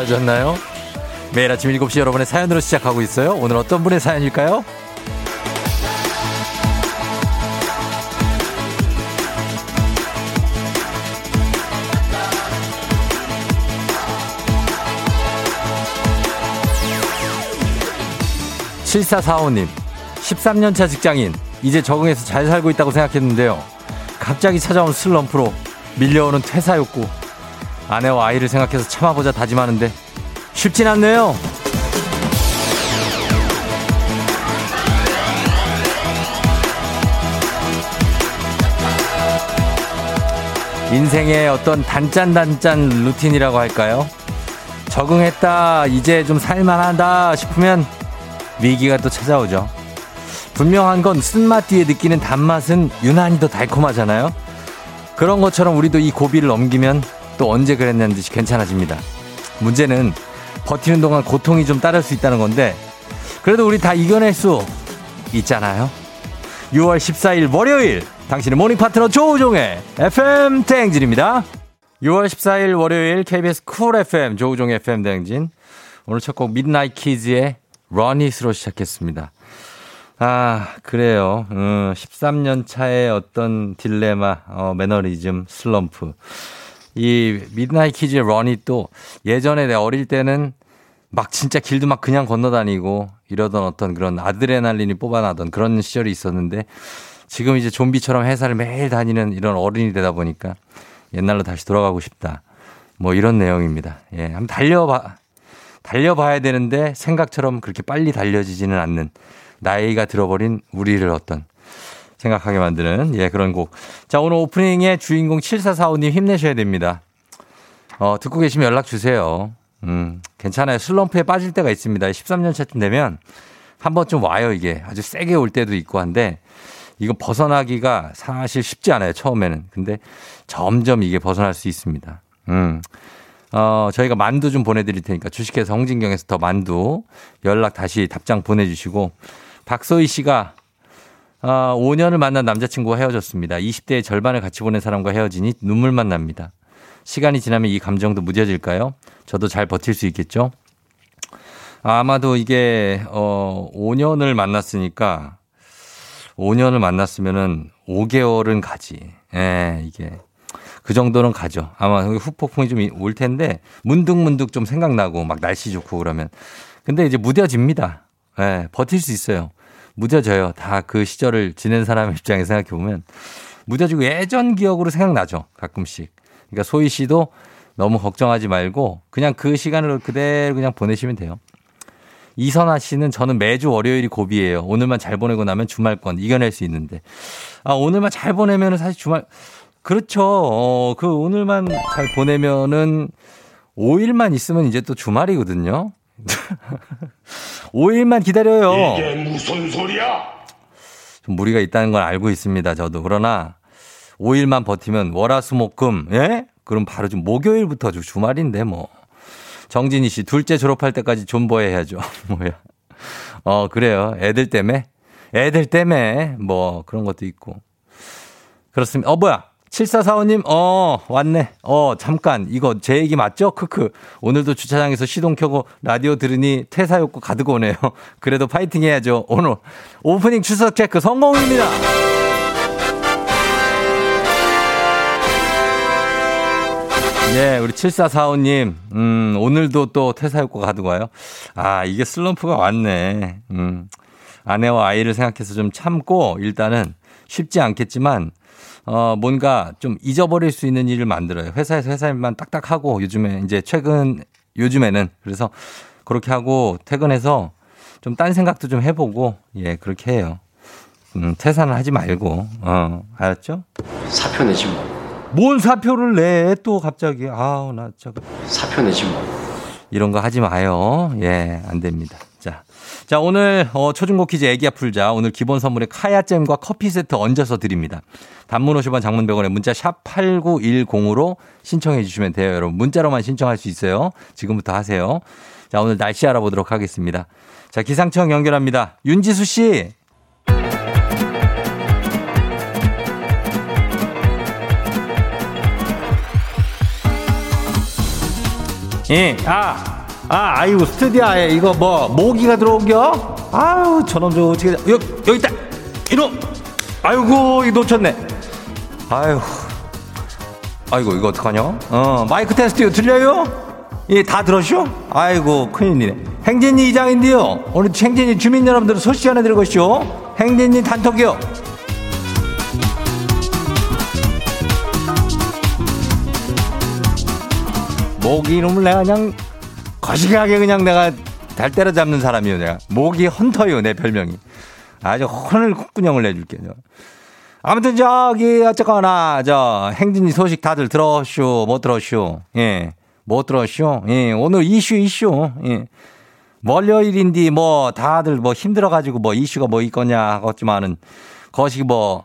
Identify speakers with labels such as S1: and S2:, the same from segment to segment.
S1: 잘 잤나요? 매일 아침 7시 여러분의 사연으로 시작하고 있어요. 오늘 어떤 분의 사연일까요? 7445님, 13년차 직장인, 이제 적응해서 잘 살고 있다고 생각했는데요. 갑자기 찾아온 슬럼프로 밀려오는 퇴사 욕구. 아내와 아이를 생각해서 참아보자 다짐하는데 쉽진 않네요. 인생의 어떤 단짠단짠 루틴이라고 할까요? 적응했다, 이제 좀 살만하다 싶으면 위기가 또 찾아오죠. 분명한 건 쓴맛 뒤에 느끼는 단맛은 유난히 더 달콤하잖아요. 그런 것처럼 우리도 이 고비를 넘기면 또 언제 그랬냐는 듯이 괜찮아집니다. 문제는 버티는 동안 고통이 좀 따를 수 있다는 건데 그래도 우리 다 이겨낼 수 있잖아요. 6월 14일 월요일 당신의 morning 파트너 조우종의 FM 대행진입니다. 6월 14일 월요일 KBS 쿨 FM 조우종의 FM 대행진 오늘 첫곡 Midnight Kids의 Run It으로 시작했습니다. 아, 그래요. 음, 13년 차의 어떤 딜레마, 어, 매너리즘, 슬럼프. 이 Midnight Kids의 Run It 또 예전에 내 어릴 때는 막 진짜 길도 막 그냥 건너다니고 이러던 어떤 그런 아드레날린이 뿜어나던 그런 시절이 있었는데 지금 이제 좀비처럼 회사를 매일 다니는 이런 어른이 되다 보니까 옛날로 다시 돌아가고 싶다. 뭐 이런 내용입니다. 예, 한번 달려봐, 달려봐야 되는데 생각처럼 그렇게 빨리 달려지지는 않는 나이가 들어버린 우리를 어떤 생각하게 만드는 예 그런 곡. 자 오늘 오프닝의 주인공 7445님 힘내셔야 됩니다. 어 듣고 계시면 연락 주세요. 음 괜찮아요. 슬럼프에 빠질 때가 있습니다. 13년 차쯤 되면 한 번쯤 와요 이게 아주 세게 올 때도 있고 한데 이거 벗어나기가 사실 쉽지 않아요 처음에는. 근데 점점 이게 벗어날 수 있습니다. 음. 어, 저희가 만두 좀 보내드릴 테니까 주식회사 홍진경에서 더 만두 연락 다시 답장 보내주시고 박소희 씨가 아, 5년을 만난 남자친구와 헤어졌습니다. 20대의 절반을 같이 보낸 사람과 헤어지니 눈물만 납니다. 시간이 지나면 이 감정도 무뎌질까요? 저도 잘 버틸 수 있겠죠? 아마도 이게, 어, 5년을 만났으니까, 5년을 만났으면은 5개월은 가지. 예, 이게. 그 정도는 가죠. 아마 후폭풍이 좀 올 텐데, 문득문득 좀 생각나고, 막 날씨 좋고 그러면. 근데 이제 무뎌집니다. 예, 버틸 수 있어요. 무뎌져요. 다 그 시절을 지낸 사람의 입장에 생각해 보면 무뎌지고 예전 기억으로 생각나죠. 가끔씩. 그러니까 소희 씨도 너무 걱정하지 말고 그냥 그 시간을 그대로 그냥 보내시면 돼요. 이선아 씨는 저는 매주 월요일이 고비예요. 오늘만 잘 보내고 나면 주말권 이겨낼 수 있는데. 아, 오늘만 잘 보내면은 사실 주말, 그렇죠. 어, 그 오늘만 잘 보내면은 5일만 있으면 이제 또 주말이거든요. 5일만 기다려요.
S2: 이게 무슨 소리야?
S1: 좀 무리가 있다는 걸 알고 있습니다. 저도. 그러나 5일만 버티면 월화수목금 예? 그럼 바로 좀 목요일부터 주말인데 뭐. 정진희 씨 둘째 졸업할 때까지 존버해 야죠 뭐야. 어 그래요. 애들 때문에 애들 때문에 뭐 그런 것도 있고. 그렇습니다. 어 뭐야? 7445님, 어, 왔네. 어, 잠깐. 이거 제 얘기 맞죠? 크크. 오늘도 주차장에서 시동 켜고 라디오 들으니 퇴사 욕구 가득 오네요. 그래도 파이팅 해야죠. 오늘 오프닝 추석 체크 성공입니다. 예, 우리 7445님, 음, 오늘도 또 퇴사 욕구 가득 와요. 아, 이게 슬럼프가 왔네. 음, 아내와 아이를 생각해서 좀 참고 일단은 쉽지 않겠지만 어, 뭔가 좀 잊어버릴 수 있는 일을 만들어요. 회사에서 회사 일만 딱딱 하고 요즘에 이제 최근, 요즘에는 그래서 그렇게 하고 퇴근해서 좀 딴 생각도 좀 해보고 예, 그렇게 해요. 음, 퇴사는 하지 말고, 어, 알았죠?
S3: 사표 내지 뭐.
S1: 뭔 사표를 내, 또 갑자기. 아우, 나 저거.
S3: 사표 내지 뭐.
S1: 이런 거 하지 마요. 예, 안 됩니다. 자. 자, 오늘 어, 초중고 퀴즈 애기야 풀자. 오늘 기본 선물에 카야잼과 커피 세트 얹어서 드립니다. 단문 50원 장문 100원에 문자 샵 8910으로 신청해 주시면 돼요. 여러분 문자로만 신청할 수 있어요. 지금부터 하세요. 자, 오늘 날씨 알아보도록 하겠습니다. 자, 기상청 연결합니다. 윤지수 씨. 예, 아, 아, 아이고, 스튜디오에 이거 뭐, 모기가 들어온겨? 아유, 저놈 저 어떻게, 여기, 여기 있다! 이놈! 아이고, 이 놓쳤네. 아유, 아이고, 이거 어떡하냐? 어, 마이크 테스트 요 들려요? 예, 다 들었쇼? 아이고, 큰일이네. 행진이 이장인데요. 오늘 행진이 주민 여러분들 소식 전해드릴 것이요. 행진이 단톡이요. 모기 이름을 내가 그냥 거시기하게 그냥 내가 달 때려잡는 사람이요, 내가. 모기 헌터요, 내 별명이. 아주 혼을 콧구녕을 내줄게 요. 아무튼 저기 어쨌거나 저 행진이 소식 다들 들었쇼 못 들었쇼 예. 못 들었쇼 예. 오늘 이슈 이슈. 예. 월요일인데 뭐 다들 뭐 힘들어가지고 뭐 이슈가 뭐 있거냐 하겠지만은 거시 뭐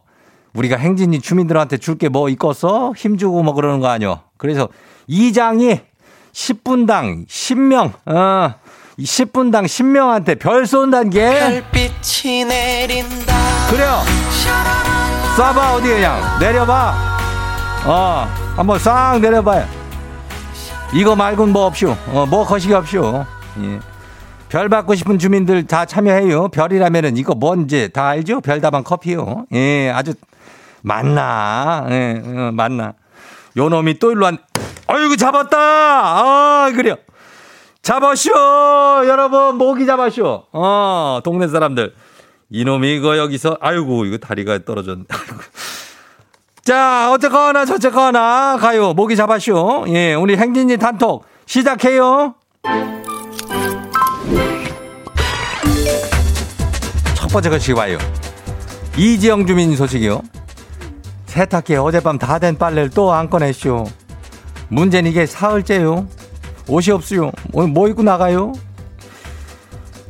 S1: 우리가 행진이 주민들한테 줄 게 뭐 있겠어? 힘 주고 뭐 그러는 거 아니요 그래서 이장이 10분당 10명 어 10분당 10명한테 별 쏜다는 게
S2: 별빛이 내린다.
S1: 그래요. 쏴봐 어디 그냥. 내려봐. 어 한번 싹 내려봐요. 이거 말고는 뭐 없쇼 어 뭐 거시기 없쇼 예. 별 받고 싶은 주민들 다 참여해요. 별이라면은 이거 뭔지 다 알죠? 별다방 커피요. 예 아주 맞나. 예 어, 맞나. 요 놈이 또 일로 한 어이구 잡았다 아 그래요 잡았쇼 여러분 모기 잡았쇼 어 동네 사람들 이놈이 이거 여기서 아이고 이거 다리가 떨어졌네. 자 어쨌거나 저쨌거나 가요 모기 잡았쇼. 예 우리 행진이 단톡 시작해요. 첫 번째 것이 와요. 이지영 주민 소식이요. 세탁기에 어젯밤 다 된 빨래를 또 안 꺼냈쇼. 문제는 이게 사흘째요. 옷이 없어요. 오늘 뭐 입고 나가요?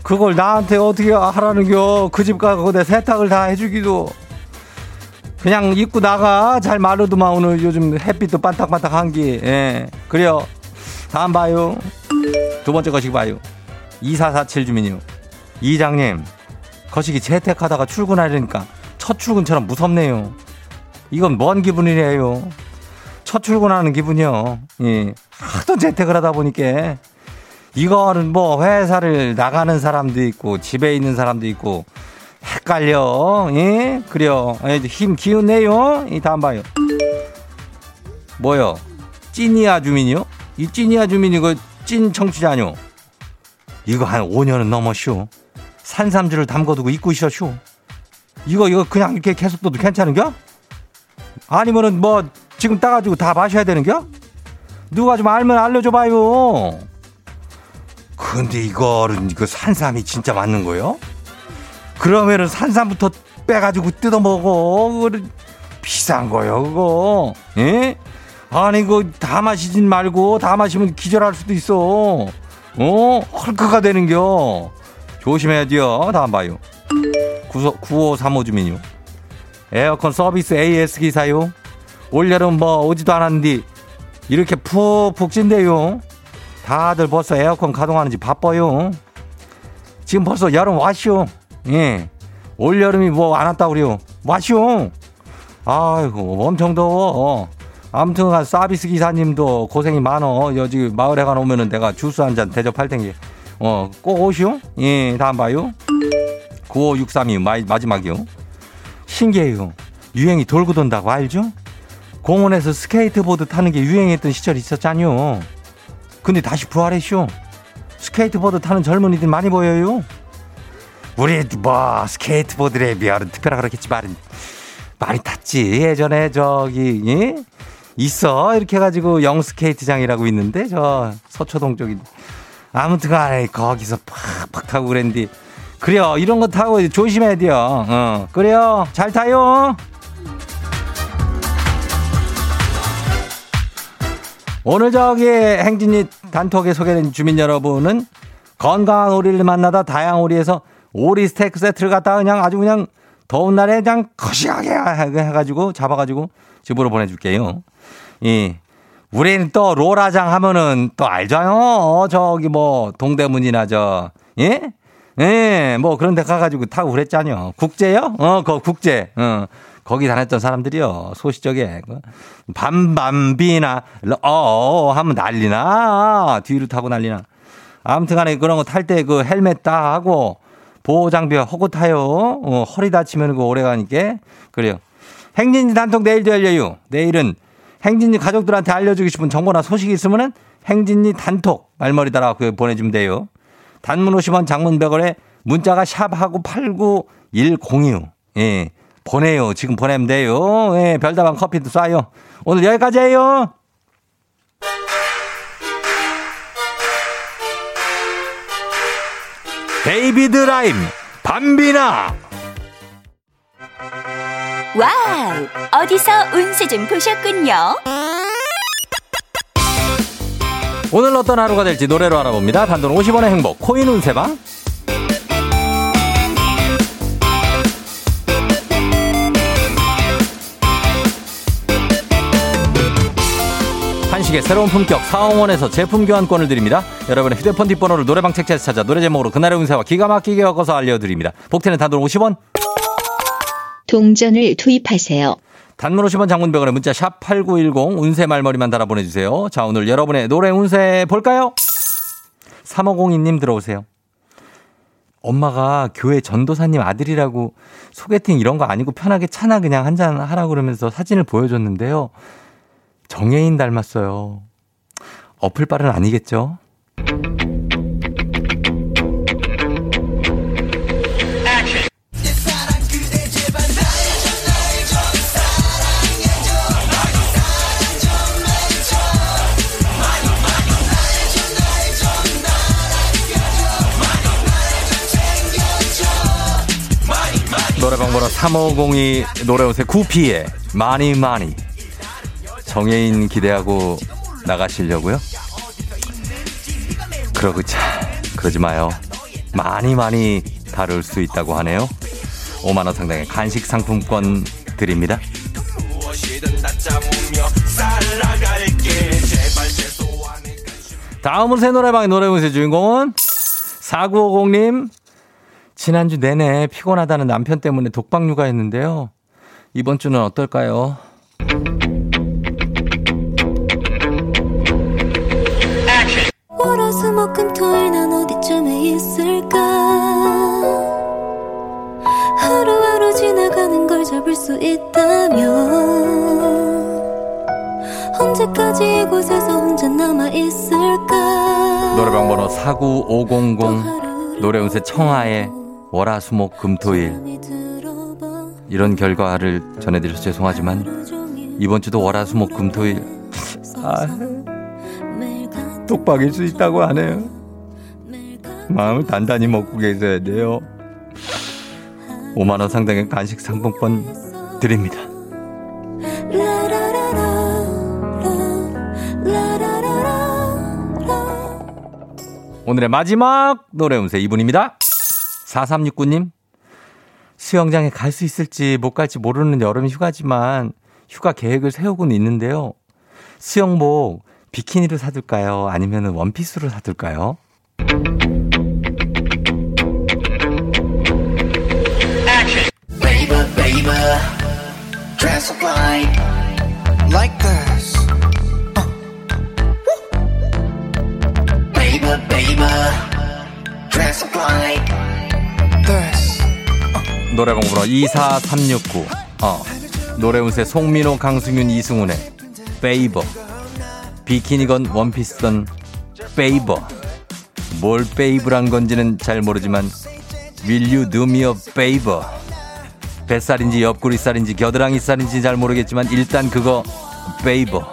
S1: 그걸 나한테 어떻게 하라는겨? 그 집 가고 내 세탁을 다 해주기도. 그냥 입고 나가. 잘 마르더만 오늘 요즘 햇빛도 반딱반딱한 게. 예. 그래요. 다음 봐요. 두 번째 거시기 봐요. 2447 주민이요. 이장님, 거시기 재택하다가 출근하려니까 첫 출근처럼 무섭네요. 이건 뭔 기분이래요? 첫 출근하는 기분이요. 예. 하도 재택을 하다 보니까 이거는 뭐 회사를 나가는 사람도 있고 집에 있는 사람도 있고 헷갈려. 예? 그래요. 예, 힘 기운 내요. 이 다음 봐요. 뭐요? 찐이야 주민이요? 이 찐이야 주민 이거 찐 청취자 아니요? 이거 한 5년은 넘었쇼. 산삼주를 담궈두고 입고 있었쇼. 이거 이거 그냥 이렇게 계속 둬도 괜찮은겨? 아니면은 뭐 지금 따가지고 다 마셔야 되는겨? 누가 좀 알면 알려줘봐요. 근데 이거는 이거 산삼이 진짜 맞는 거요? 그러면은 산삼부터 빼가지고 뜯어 먹어. 그거는 비싼 거요, 그거. 예? 아니 이거 다 마시진 말고 다 마시면 기절할 수도 있어. 어? 헐크가 되는겨. 조심해야 돼요. 다음 봐요. 9535 주민요. 에어컨 서비스 AS 기사요. 올여름 뭐 오지도 않았는데 이렇게 푹푹 찐대요. 다들 벌써 에어컨 가동하는지 바빠요. 지금 벌써 여름 왔쇼. 예. 올 여름이 뭐 안 왔다 그래요. 왔쇼. 아이고 엄청 더워. 아무튼 간 서비스 기사님도 고생이 많어. 여기 마을에 가 오면은 내가 주스 한 잔 대접할 텐게. 어, 꼭 오시오. 예, 다음 봐요. 9563이 마지막이요. 신기해요. 유행이 돌고 돈다고 알죠? 공원에서 스케이트보드 타는 게 유행했던 시절이 있었잖요. 근데 다시 부활했쇼. 스케이트보드 타는 젊은이들 많이 보여요. 우리 뭐 스케이트보드에 비하면 특별하 그렇겠지만 많이 탔지. 예전에 저기 예? 있어 이렇게 해가지고 영 스케이트장이라고 있는데 저 서초동 쪽인. 아무튼간에 거기서 팍팍 타고 그랬는데 그래요 이런 거 타고 조심해야 돼요. 어 그래요 잘 타요. 오늘 저기 행진이 단톡에 소개된 주민 여러분은 건강한 오리를 만나다 다양한 오리에서 오리 스테이크 세트를 갖다 그냥 아주 그냥 더운 날에 그냥 거시하게 해가지고 잡아가지고 집으로 보내줄게요. 예. 우리는 또 로라장 하면은 또 알잖아요. 저기 뭐 동대문이나 저, 예? 예, 뭐 그런 데 가가지고 타고 그랬잖요. 국제요? 어, 그 국제. 어. 거기 다녔던 사람들이요. 소시적에. 밤밤비나, 어, 하면 난리나. 뒤로 타고 난리나. 아무튼 간에 그런 거 탈 때 그 헬멧 다 하고 보호 장비 허고 타요. 어, 허리 다치면 그 오래 가니까. 그래요. 행진지 단톡 내일도 열려요. 내일은 행진지 가족들한테 알려주고 싶은 정보나 소식이 있으면은 행진지 단톡 말머리 달아 그 보내주면 돼요. 단문 50원 장문 100원에 문자가 샵하고 89106. 예. 보내요. 지금 보내면 돼요. 예. 별다방 커피도 쏴요. 오늘 여기까지예요. David Lyme
S4: Bambina Wow! 어디서 운세 좀 보셨군요.
S1: 오늘 어떤 하루가 될지 노래로 알아봅니다. 단돈 50원의 행복 코인 운세방 한식의 새로운 품격 사홍원에서 제품 교환권을 드립니다. 여러분의 휴대폰 뒷번호를 노래방 책자에서 찾아 노래 제목으로 그날의 운세와 기가 막히게 엮어서 알려드립니다. 복태는 단돈 50원
S5: 동전을 투입하세요.
S1: 단문 50원 장문병원에 문자 샵 8910 운세 말머리만 달아 보내주세요. 자, 오늘 여러분의 노래 운세 볼까요? 3502님 들어오세요. 엄마가 교회 전도사님 아들이라고 소개팅 이런 거 아니고 편하게 차나 그냥 한잔 하라고 그러면서 사진을 보여줬는데요. 정혜인 닮았어요. 어플 빨은 아니겠죠? 노래방 번호 3502 노래오세 9피에 많이 많이 정혜인 기대하고 나가시려고요? 그러고 참 그러지 마요. 많이 많이 다룰 수 있다고 하네요. 5만 원 상당의 간식 상품권 드립니다. 다음은 새 노래방의 노래 운세 주인공은 4950님 지난주 내내 피곤하다는 남편 때문에 독박 육아했는데요. 이번 주는 어떨까요?
S6: 월화수 목금 토일 난 어디쯤에 있을까? 하루하루 지나가는 걸 잡을 수 있다면 언제까지 이곳에서 혼자 남아 있을까?
S1: 노래방 번호 49500 노래운세 청하의 월화수목 금토일. 이런 결과를 전해드려서 죄송하지만 이번 주도 월화수목 금토일. 아, 독박일 수 있다고 하네요. 마음을 단단히 먹고 계셔야 돼요. 5만 원 상당의 간식 상품권 드립니다. 오늘의 마지막 노래 운세 이분입니다. 4369님. 수영장에 갈 수 있을지 못 갈지 모르는 여름 휴가지만 휴가 계획을 세우고는 있는데요. 수영복 비키니로 사둘까요? 아니면 원피스로 사둘까요?
S2: Baby, baby, dress up like, like this. Uh. Baby, baby, dress up like this.
S1: 노래방 번호 24369. 어. 노래 운세 송민호, 강승윤, 이승훈의 favor. 비키니건 원피스건 favor. 뭘 favor란 건지는 잘 모르지만 Will you do me a favor? 뱃살인지 옆구리살인지 겨드랑이살인지 잘 모르겠지만 일단 그거 페이버.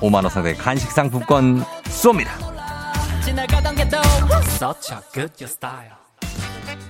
S1: 5만 원 상당의 간식 상품권 쏩니다.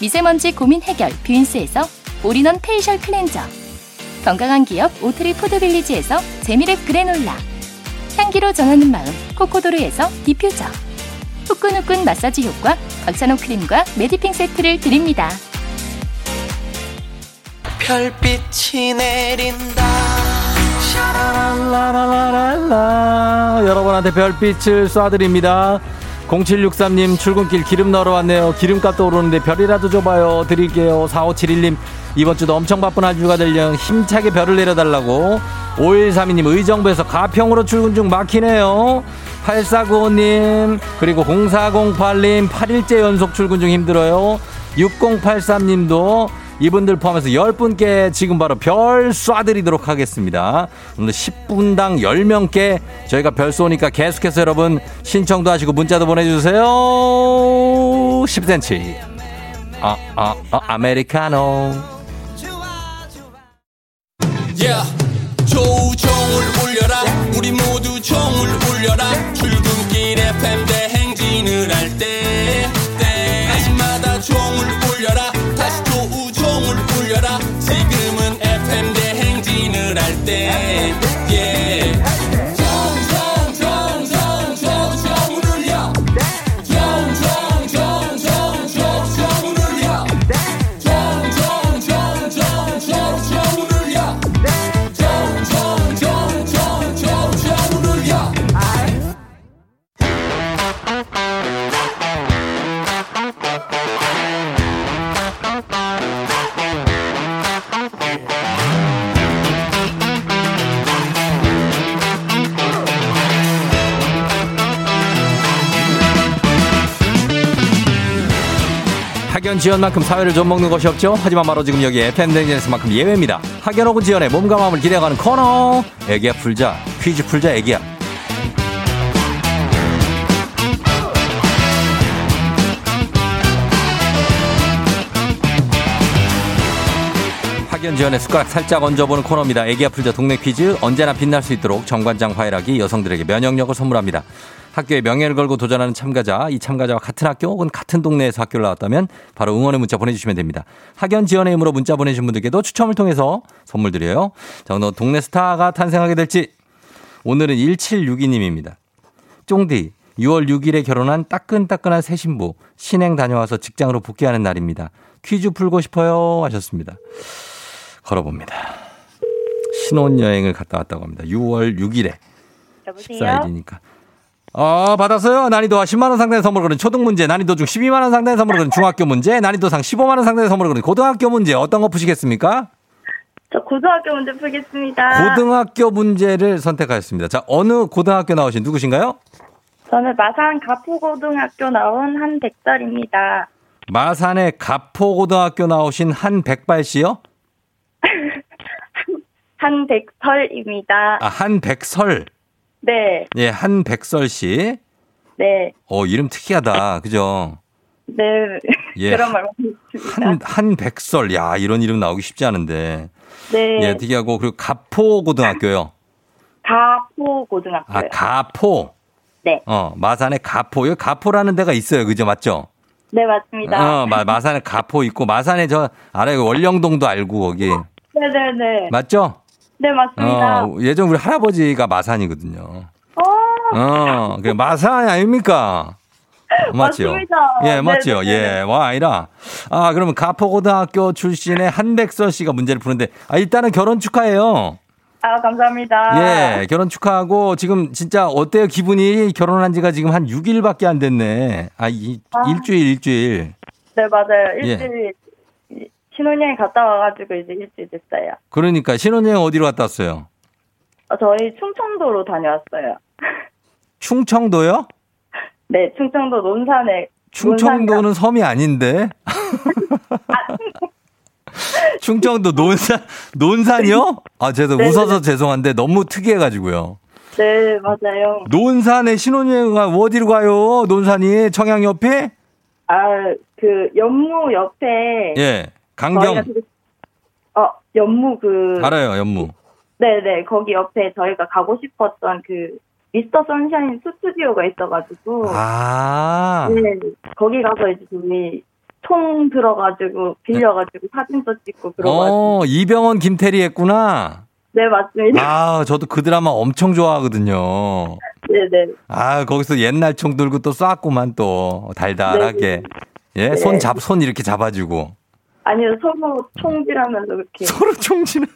S7: 미세먼지 고민 해결 뷰인스에서 올인원 페이셜 클렌저. 건강한 기업 오트리 푸드빌리지에서 재미랩 그래놀라. 향기로 전하는 마음 코코도르에서 디퓨저. 후끈후끈 마사지 효과 박찬호 크림과 메디핑 세트를 드립니다.
S2: 별빛이 내린다.
S1: 샤라랄라라랄라. 여러분한테 별빛을 쏴드립니다 0763님 출근길 기름 넣으러 왔네요. 기름값도 오르는데 별이라도 줘봐요. 드릴게요. 4571님 이번 주도 엄청 바쁜 한 주가 될영 힘차게 별을 내려달라고. 5132님 의정부에서 가평으로 출근 중 막히네요. 8495님 그리고 0408님 8일째 연속 출근 중 힘들어요. 6083님도 이분들 포함해서 10분께 지금 바로 별 쏴드리도록 하겠습니다. 오늘 10분당 10명께 저희가 별 쏘니까 계속해서 여러분 신청도 하시고 문자도 보내주세요. 10cm. 아, 아, 아, 아메리카노.
S5: Yeah. 조우 종을 울려라 우리 모두 종을 울려라
S1: 학연 지연만큼 사회를 좀 먹는 것이 없죠. 하지만 바로 지금 여기 FM 댕진에서만큼 예외입니다. 혹은 지연의 몸과 마음을 기대어가는 코너. 애기야 풀자. 퀴즈 풀자 애기야. 학연 지연의 숟가락 살짝 얹어보는 코너입니다. 애기야 풀자 동네 퀴즈 언제나 빛날 수 있도록 정관장 화이락이 여성들에게 면역력을 선물합니다. 학교에 명예를 걸고 도전하는 참가자, 이 참가자와 같은 학교 혹은 같은 동네에서 학교를 나왔다면 바로 응원의 문자 보내주시면 됩니다. 학연 지원의 힘으로 문자 보내신 분들께도 추첨을 통해서 선물 드려요. 자, 오늘 동네 스타가 탄생하게 될지 오늘은 1762님입니다. 쫑디, 6월 6일에 결혼한 따끈따끈한 새 신부, 신행 다녀와서 직장으로 복귀하는 날입니다. 퀴즈 풀고 싶어요 하셨습니다. 걸어봅니다. 신혼여행을 갔다 왔다고 합니다. 6월 6일에.
S8: 여보세요?
S1: 14일이니까. 어, 받았어요. 난이도와 10만원 상당의 선물을 거는 초등 문제, 난이도 중 12만원 상당의 선물을 거는 중학교 문제, 난이도 상 15만원 상당의 선물을 거는 고등학교 문제, 어떤 거 푸시겠습니까?
S8: 저 고등학교 문제 풀겠습니다.
S1: 고등학교 문제를 선택하였습니다. 자, 어느 고등학교 나오신 누구신가요?
S8: 저는 마산 가포고등학교 나온 한백설입니다.
S1: 마산의 가포고등학교 나오신 한백발 씨요?
S8: 한백설입니다.
S1: 아, 한백설.
S8: 네,
S1: 예, 한백설 씨.
S8: 네,
S1: 어, 이름 특이하다. 그죠?
S8: 네.
S1: 예.
S8: 그런 말.
S1: 한, 한백설. 야, 이런 이름 나오기 쉽지 않은데.
S8: 네,
S1: 예, 특이하고, 그리고 가포고등학교요.
S8: 가포 고등학교요.
S1: 아, 가포.
S8: 네.
S1: 어, 마산에 가포. 여기 가포라는 데가 있어요. 그죠? 맞죠?
S8: 네, 맞습니다.
S1: 어, 마, 마산에 가포 있고, 마산에 저, 알아요. 월령동도 알고, 거기.
S8: 네네네.
S1: 맞죠?
S8: 네, 맞습니다.
S1: 어, 예전 우리 할아버지가 마산이거든요.
S8: 어,
S1: 어, 그 마산 아닙니까? 맞죠?
S8: 맞습니다.
S1: 예, 맞죠?
S8: 네네네.
S1: 예, 와, 아니라. 아, 그러면 가포고등학교 출신의 한백서 씨가 문제를 푸는데, 아, 일단은 결혼 축하해요.
S8: 아, 감사합니다.
S1: 예, 결혼 축하하고, 지금 진짜 어때요? 기분이 결혼한 지가 지금 한 6일밖에 안 됐네. 아, 이,
S8: 아.
S1: 일주일, 일주일.
S8: 네, 맞아요.
S1: 예.
S8: 일주일 신혼여행 갔다 와가지고 이제 일주일 됐어요.
S1: 그러니까 신혼여행 어디로 갔다 왔어요?
S8: 어, 저희 충청도로 다녀왔어요.
S1: 충청도요?
S8: 네, 충청도 논산에.
S1: 충청도는 섬이 아닌데. 충청도 논산 논산이요? 아, 죄송
S8: 네네네.
S1: 웃어서 죄송한데 너무 특이해가지고요.
S8: 네, 맞아요.
S1: 논산에 신혼여행 가 어디로 가요? 논산이 청양 옆에?
S8: 아, 그 연무 옆에.
S1: 예, 강경
S8: 어, 연무 그.
S1: 알아요, 연무.
S8: 네네, 거기 옆에 저희가 가고 싶었던 그 미스터 선샤인 스튜디오가 있어가지고.
S1: 아,
S8: 네, 거기 가서 이제 저희 총 들어가지고 빌려가지고 사진도 찍고 그러고.
S1: 어 이병헌 김태리 했구나.
S8: 네, 맞습니다.
S1: 아, 저도 그 드라마 엄청 좋아하거든요.
S8: 네네.
S1: 아, 거기서 옛날 총 들고 또 쐈구만 또 달달하게. 예,
S8: 네.
S1: 손 잡, 손 이렇게 잡아주고.
S8: 아니요, 서로 총질하면서 그렇게.
S1: 서로 총질을.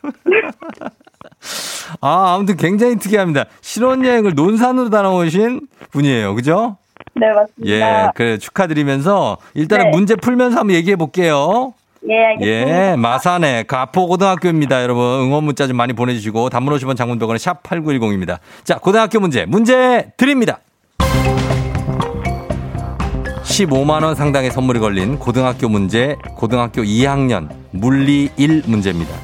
S1: 아, 아무튼 굉장히 특이합니다. 신혼여행을 논산으로 다녀오신 분이에요. 그죠?
S8: 네, 맞습니다.
S1: 예, 그 축하드리면서 일단은
S8: 네.
S1: 문제 풀면서 한번 얘기해 볼게요.
S8: 예, 알겠습니다.
S1: 예, 마산의 가포고등학교입니다. 여러분 응원 문자 좀 많이 보내주시고 단문 50원 장문 100원은 샵 8910입니다. 자, 고등학교 문제 문제 드립니다. 15만 원 상당의 선물이 걸린 고등학교 문제 고등학교 2학년 물리 1 문제입니다.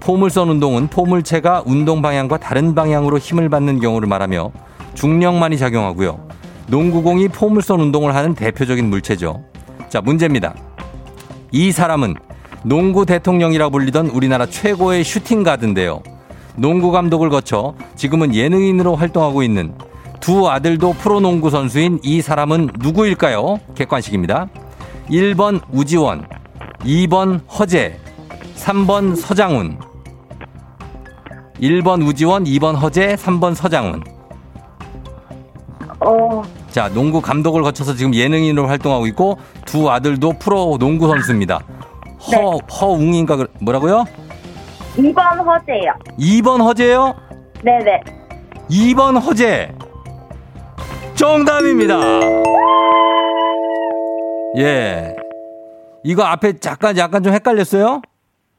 S1: 포물선 운동은 포물체가 운동 방향과 다른 방향으로 힘을 받는 경우를 말하며 중력만이 작용하고요. 농구공이 포물선 운동을 하는 대표적인 물체죠. 자, 문제입니다. 이 사람은 농구 대통령이라 불리던 우리나라 최고의 슈팅 가드인데요. 농구 감독을 거쳐 지금은 예능인으로 활동하고 있는 두 아들도 프로농구 선수인 이 사람은 누구일까요? 객관식입니다. 1번 우지원, 2번 허재, 3번 서장훈. 1번 우지원, 2번 허재, 3번 서장훈.
S8: 어,
S1: 자, 농구 감독을 거쳐서 지금 예능인으로 활동하고 있고 두 아들도 프로 농구 선수입니다. 허, 허웅인가 그- 뭐라고요?
S8: 2번 허재요.
S1: 2번 허재요?
S8: 네 네.
S1: 2번 허재. 정답입니다. 예. 이거 앞에 잠깐 약간 좀 헷갈렸어요?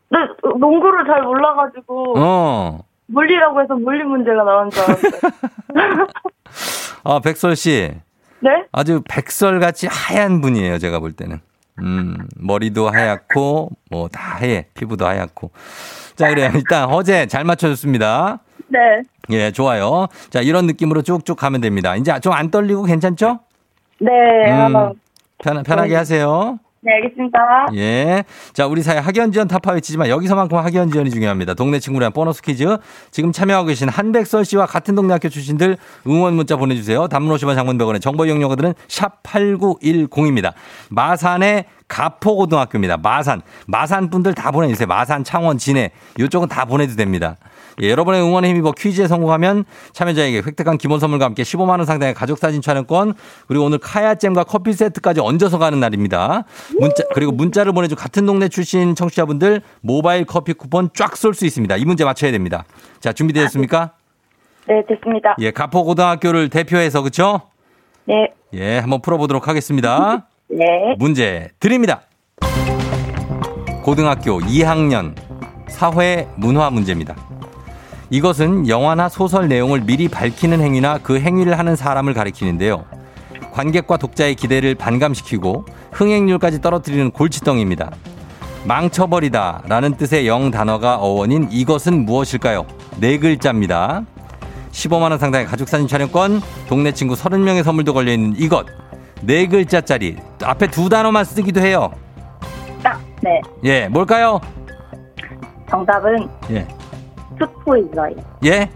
S8: 네, 농구를 잘 몰라가지고
S1: 어.
S8: 물리라고 해서 물리 문제가 나온 줄 알았어요.
S1: 아, 백설 씨.
S8: 네?
S1: 아주 백설같이 하얀 분이에요, 제가 볼 때는. 음, 머리도 하얗고, 뭐, 다 하얘. 피부도 하얗고. 자, 그래요. 일단, 허재 잘 맞춰줬습니다.
S8: 네.
S1: 예, 좋아요. 자, 이런 느낌으로 쭉쭉 가면 됩니다. 이제 좀 안 떨리고 괜찮죠?
S8: 네.
S1: 음,
S8: 어,
S1: 편, 편하게 하세요.
S8: 네, 알겠습니다.
S1: 예. 자, 우리 사회 학연 지원 타파 외치지만 여기서만큼 학연 지원이 중요합니다. 동네 친구랑 보너스 퀴즈. 지금 참여하고 계신 한백설 씨와 같은 동네 학교 출신들 응원 문자 보내주세요. 단문 50원 장문 100원의 정보 이용료들은 샵8910입니다. 마산의 가포고등학교입니다. 마산. 마산 분들 다 보내주세요. 마산, 창원, 진해. 이쪽은 다 보내도 됩니다. 예, 여러분의 응원에 힘입어 퀴즈에 성공하면 참여자에게 획득한 기본 선물과 함께 15만 원 상당의 가족 사진 촬영권 그리고 오늘 카야잼과 커피 세트까지 얹어서 가는 날입니다. 문자, 그리고 문자를 보내주 같은 동네 출신 청취자분들 모바일 커피 쿠폰 쫙 쏠 수 있습니다. 이 문제 맞춰야 됩니다. 자, 준비되셨습니까?
S8: 네, 됐습니다.
S1: 예, 가포고등학교를 대표해서 그쵸?
S8: 네.
S1: 예, 한번 풀어보도록 하겠습니다.
S8: 네.
S1: 문제 드립니다. 고등학교 2학년 사회 문화 문제입니다. 이것은 영화나 소설 내용을 미리 밝히는 행위나 그 행위를 하는 사람을 가리키는데요. 관객과 독자의 기대를 반감시키고 흥행률까지 떨어뜨리는 골칫덩이입니다. 망쳐버리다 라는 뜻의 영 단어가 어원인 이것은 무엇일까요? 네 글자입니다. 15만원 상당의 가족사진 촬영권, 동네 친구 30명의 선물도 걸려있는 이것. 네 글자짜리. 앞에 두 단어만 쓰기도 해요.
S8: 딱, 네.
S1: 예, 뭘까요?
S8: 정답은
S1: 예.
S8: 스포일러예요.
S1: 예?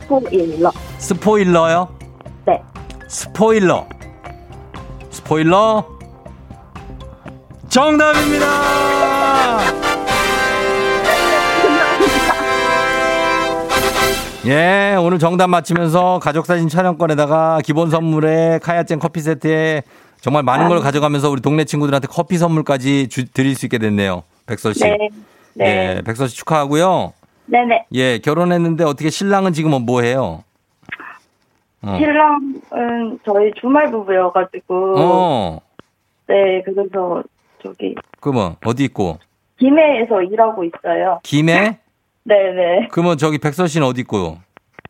S8: 스포일러.
S1: 스포일러요?
S8: 네.
S1: 스포일러. 스포일러. 정답입니다. 예, 오늘 정답 맞히면서 가족사진 촬영권에다가 기본 선물에 카야잼 커피 세트에 정말 많은 걸 가져가면서 우리 동네 친구들한테 커피 선물까지 주- 드릴 수 있게 됐네요. 백설 씨.
S8: 네. 네.
S1: 예, 백설 씨 축하하고요.
S8: 네네.
S1: 예, 결혼했는데 어떻게 신랑은 지금 뭐 해요? 어.
S8: 신랑은 저희 주말 부부여가지고.
S1: 어.
S8: 네, 그래서 저기
S1: 그러면 어디 있고?
S8: 김해에서 일하고 있어요.
S1: 김해?
S8: 네네.
S1: 그러면 저기 백설 씨는 어디 있고?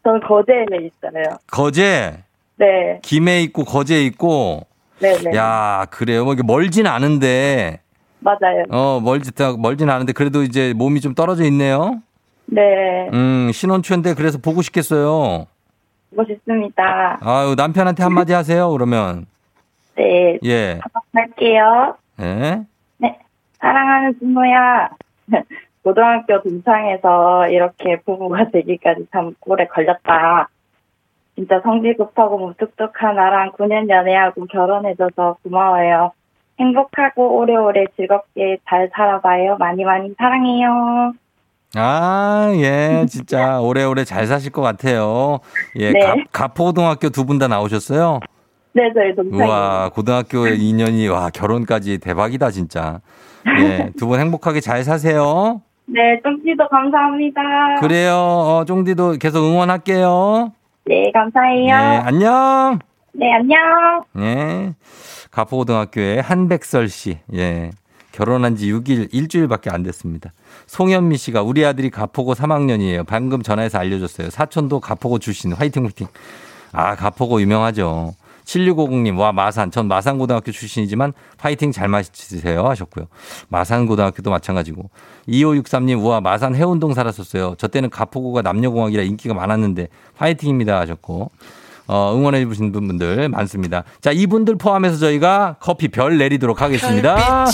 S8: 저는 거제에 있어요.
S1: 거제?
S8: 네.
S1: 김해 있고 거제 있고.
S8: 네네.
S1: 야, 그래요. 뭐 이게 멀진 않은데.
S8: 맞아요.
S1: 어, 멀지 멀진 않은데 그래도 이제 몸이 좀 떨어져 있네요.
S8: 네.
S1: 음, 신혼초인데 그래서 보고 싶겠어요.
S8: 보고 싶습니다.
S1: 아유, 남편한테 한마디 하세요. 그러면.
S8: 네.
S1: 예.
S8: 할게요.
S1: 예.
S8: 네. 사랑하는 준호야. 고등학교 동창회서 이렇게 부부가 되기까지 참 오래 걸렸다. 진짜 성질 급하고 무뚝뚝한 나랑 9년 연애하고 결혼해줘서 고마워요. 행복하고 오래오래 즐겁게 잘 살아봐요. 많이 많이 사랑해요.
S1: 아, 예, 진짜 오래오래 잘 사실 것 같아요. 예,
S8: 네.
S1: 가, 가포고등학교 두 분 다 나오셨어요?
S8: 네, 저희 동창이.
S1: 우와, 고등학교의 인연이, 와, 결혼까지 대박이다, 진짜. 예, 두 분 행복하게 잘 사세요.
S8: 네, 쫑지도 감사합니다.
S1: 그래요, 어, 쫑디도 계속 응원할게요.
S8: 네,
S1: 예,
S8: 감사해요.
S1: 안녕!
S8: 네, 안녕.
S1: 예. 가포고등학교의 한백설 씨, 예. 결혼한 지 6일, 일주일밖에 안 됐습니다. 송현미 씨가 우리 아들이 가포고 3학년이에요. 방금 전화해서 알려줬어요. 사촌도 가포고 출신. 화이팅, 화이팅. 아, 가포고 유명하죠. 7650님, 와, 마산. 전 마산고등학교 출신이지만 화이팅 잘 마시세요. 하셨고요. 마산고등학교도 마찬가지고. 2563님, 우와, 마산 해운동 살았었어요. 저 때는 가포고가 남녀공학이라 인기가 많았는데 화이팅입니다. 하셨고. 어, 응원해 주신 분들 많습니다. 자, 이분들 포함해서 저희가 커피 별 내리도록 하겠습니다.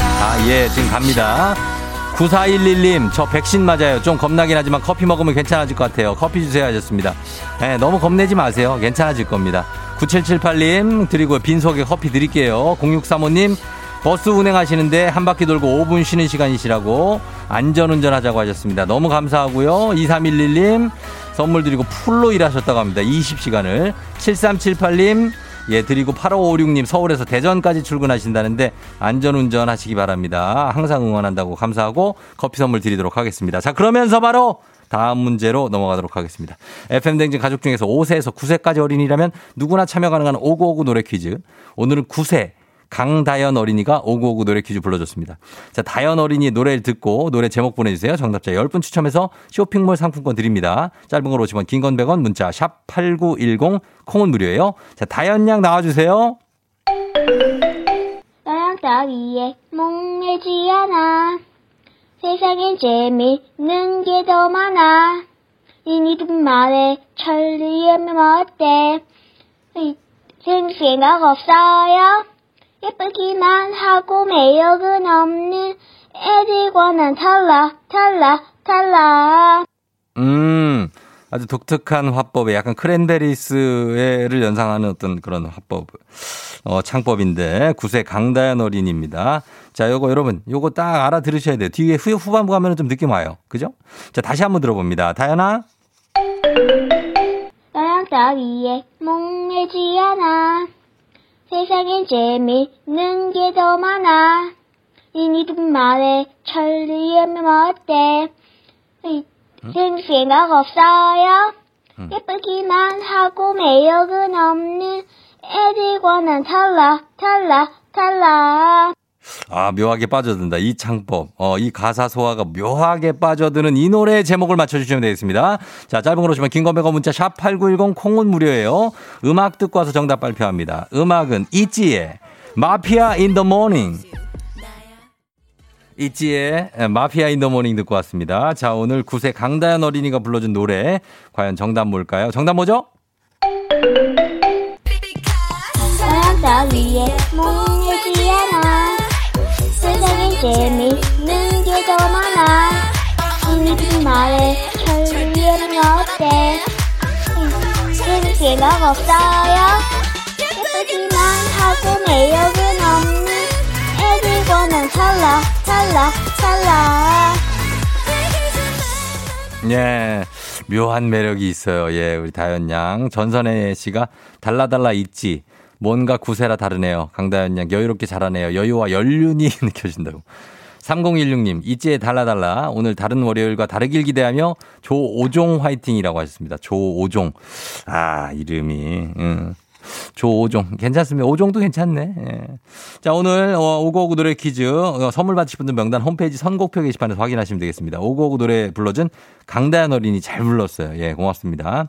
S1: 아, 예, 지금 갑니다. 9411님, 저 백신 맞아요. 좀 겁나긴 하지만 커피 먹으면 괜찮아질 것 같아요. 커피 주세요 하셨습니다. 예, 너무 겁내지 마세요. 괜찮아질 겁니다. 9778님, 드리고 빈 속에 커피 드릴게요. 0635님, 버스 운행하시는데 한 바퀴 돌고 5분 쉬는 시간이시라고 안전운전 하자고 하셨습니다. 너무 감사하고요. 2311님, 선물 드리고 풀로 일하셨다고 합니다. 20시간을. 7378님, 예, 드리고 8556님 서울에서 대전까지 출근하신다는데 안전운전 하시기 바랍니다. 항상 응원한다고 감사하고 커피 선물 드리도록 하겠습니다. 자, 그러면서 바로 다음 문제로 넘어가도록 하겠습니다. FM댕진 가족 중에서 5세에서 9세까지 어린이라면 누구나 참여 가능한 5959 노래 퀴즈. 오늘은 9세 강다연 어린이가 5959 노래 퀴즈 불러줬습니다. 자, 다연 어린이 노래를 듣고 노래 제목 보내주세요. 정답자 10분 추첨해서 쇼핑몰 상품권 드립니다. 짧은 걸 오시면 긴건 100원 문자 샵 8910 콩은 무료예요. 자, 다연 양 나와주세요.
S9: 너랑 따위에 목매지 않아 세상엔 재미있는 게 더 많아 이니든 말에 천리하면 어때 생각 없어요 예쁘기만 하고 매력은 없는 난 달라 달라 달라
S1: 음, 아주 독특한 화법에 약간 크랜베리스를 연상하는 어떤 그런 화법, 어, 창법인데, 구세 강다연 어린입니다. 자, 요거 여러분, 요거 딱 알아들으셔야 돼요. 뒤에 후, 후반부 가면 좀 느낌 와요. 그죠? 자, 다시 한번 들어봅니다. 다연아.
S9: 너랑 따위에 목매지 않아 세상엔 재미있는 게 더 많아. 이니든 말에 천리하면 어때? 이- 생- 생각 없어요? 예쁘기만 하고 매력은 없는 애들과 난 달라 달라 달라
S1: 아, 묘하게 빠져든다. 이 창법. 어, 이 가사 소화가 묘하게 빠져드는 이 노래의 제목을 맞춰주시면 되겠습니다. 자, 짧은 걸 오시면 긴건배거 문자 샵 8910 콩은 무료예요. 음악 듣고 와서 정답 발표합니다. 음악은 있지의 Mafia in the morning. 있지의 Mafia in the morning 듣고 왔습니다. 자, 오늘 9세 강다연 어린이가 불러준 노래. 과연 정답 뭘까요? 정답 뭐죠?
S9: 않아 세상엔 재미있는 게더 많아 이니든 말에 천리하면 어때 이제 힘 필요 없어요 예쁘지만 하고 매력은 없는 애들과는 달라 달라 달라
S1: 예. 묘한 매력이 있어요. 예, 우리 다현 양. 전선혜 씨가 달라달라 있지. 뭔가 구세라 다르네요. 강다현 양 여유롭게 잘하네요. 여유와 연륜이 느껴진다고. 3016님, 있지에 달라달라. 오늘 다른 월요일과 다르길 기대하며 조오종 화이팅이라고 하셨습니다. 조오종. 아, 이름이. 음. 조오종. 괜찮습니다. 오종도 괜찮네. 예. 자, 오늘, 어, 오고오구 노래 퀴즈, 어, 선물 받으실 분들 명단 홈페이지 선곡표 게시판에서 확인하시면 되겠습니다. 오고오구 노래 불러준 강다현 어린이 잘 불렀어요. 예, 고맙습니다.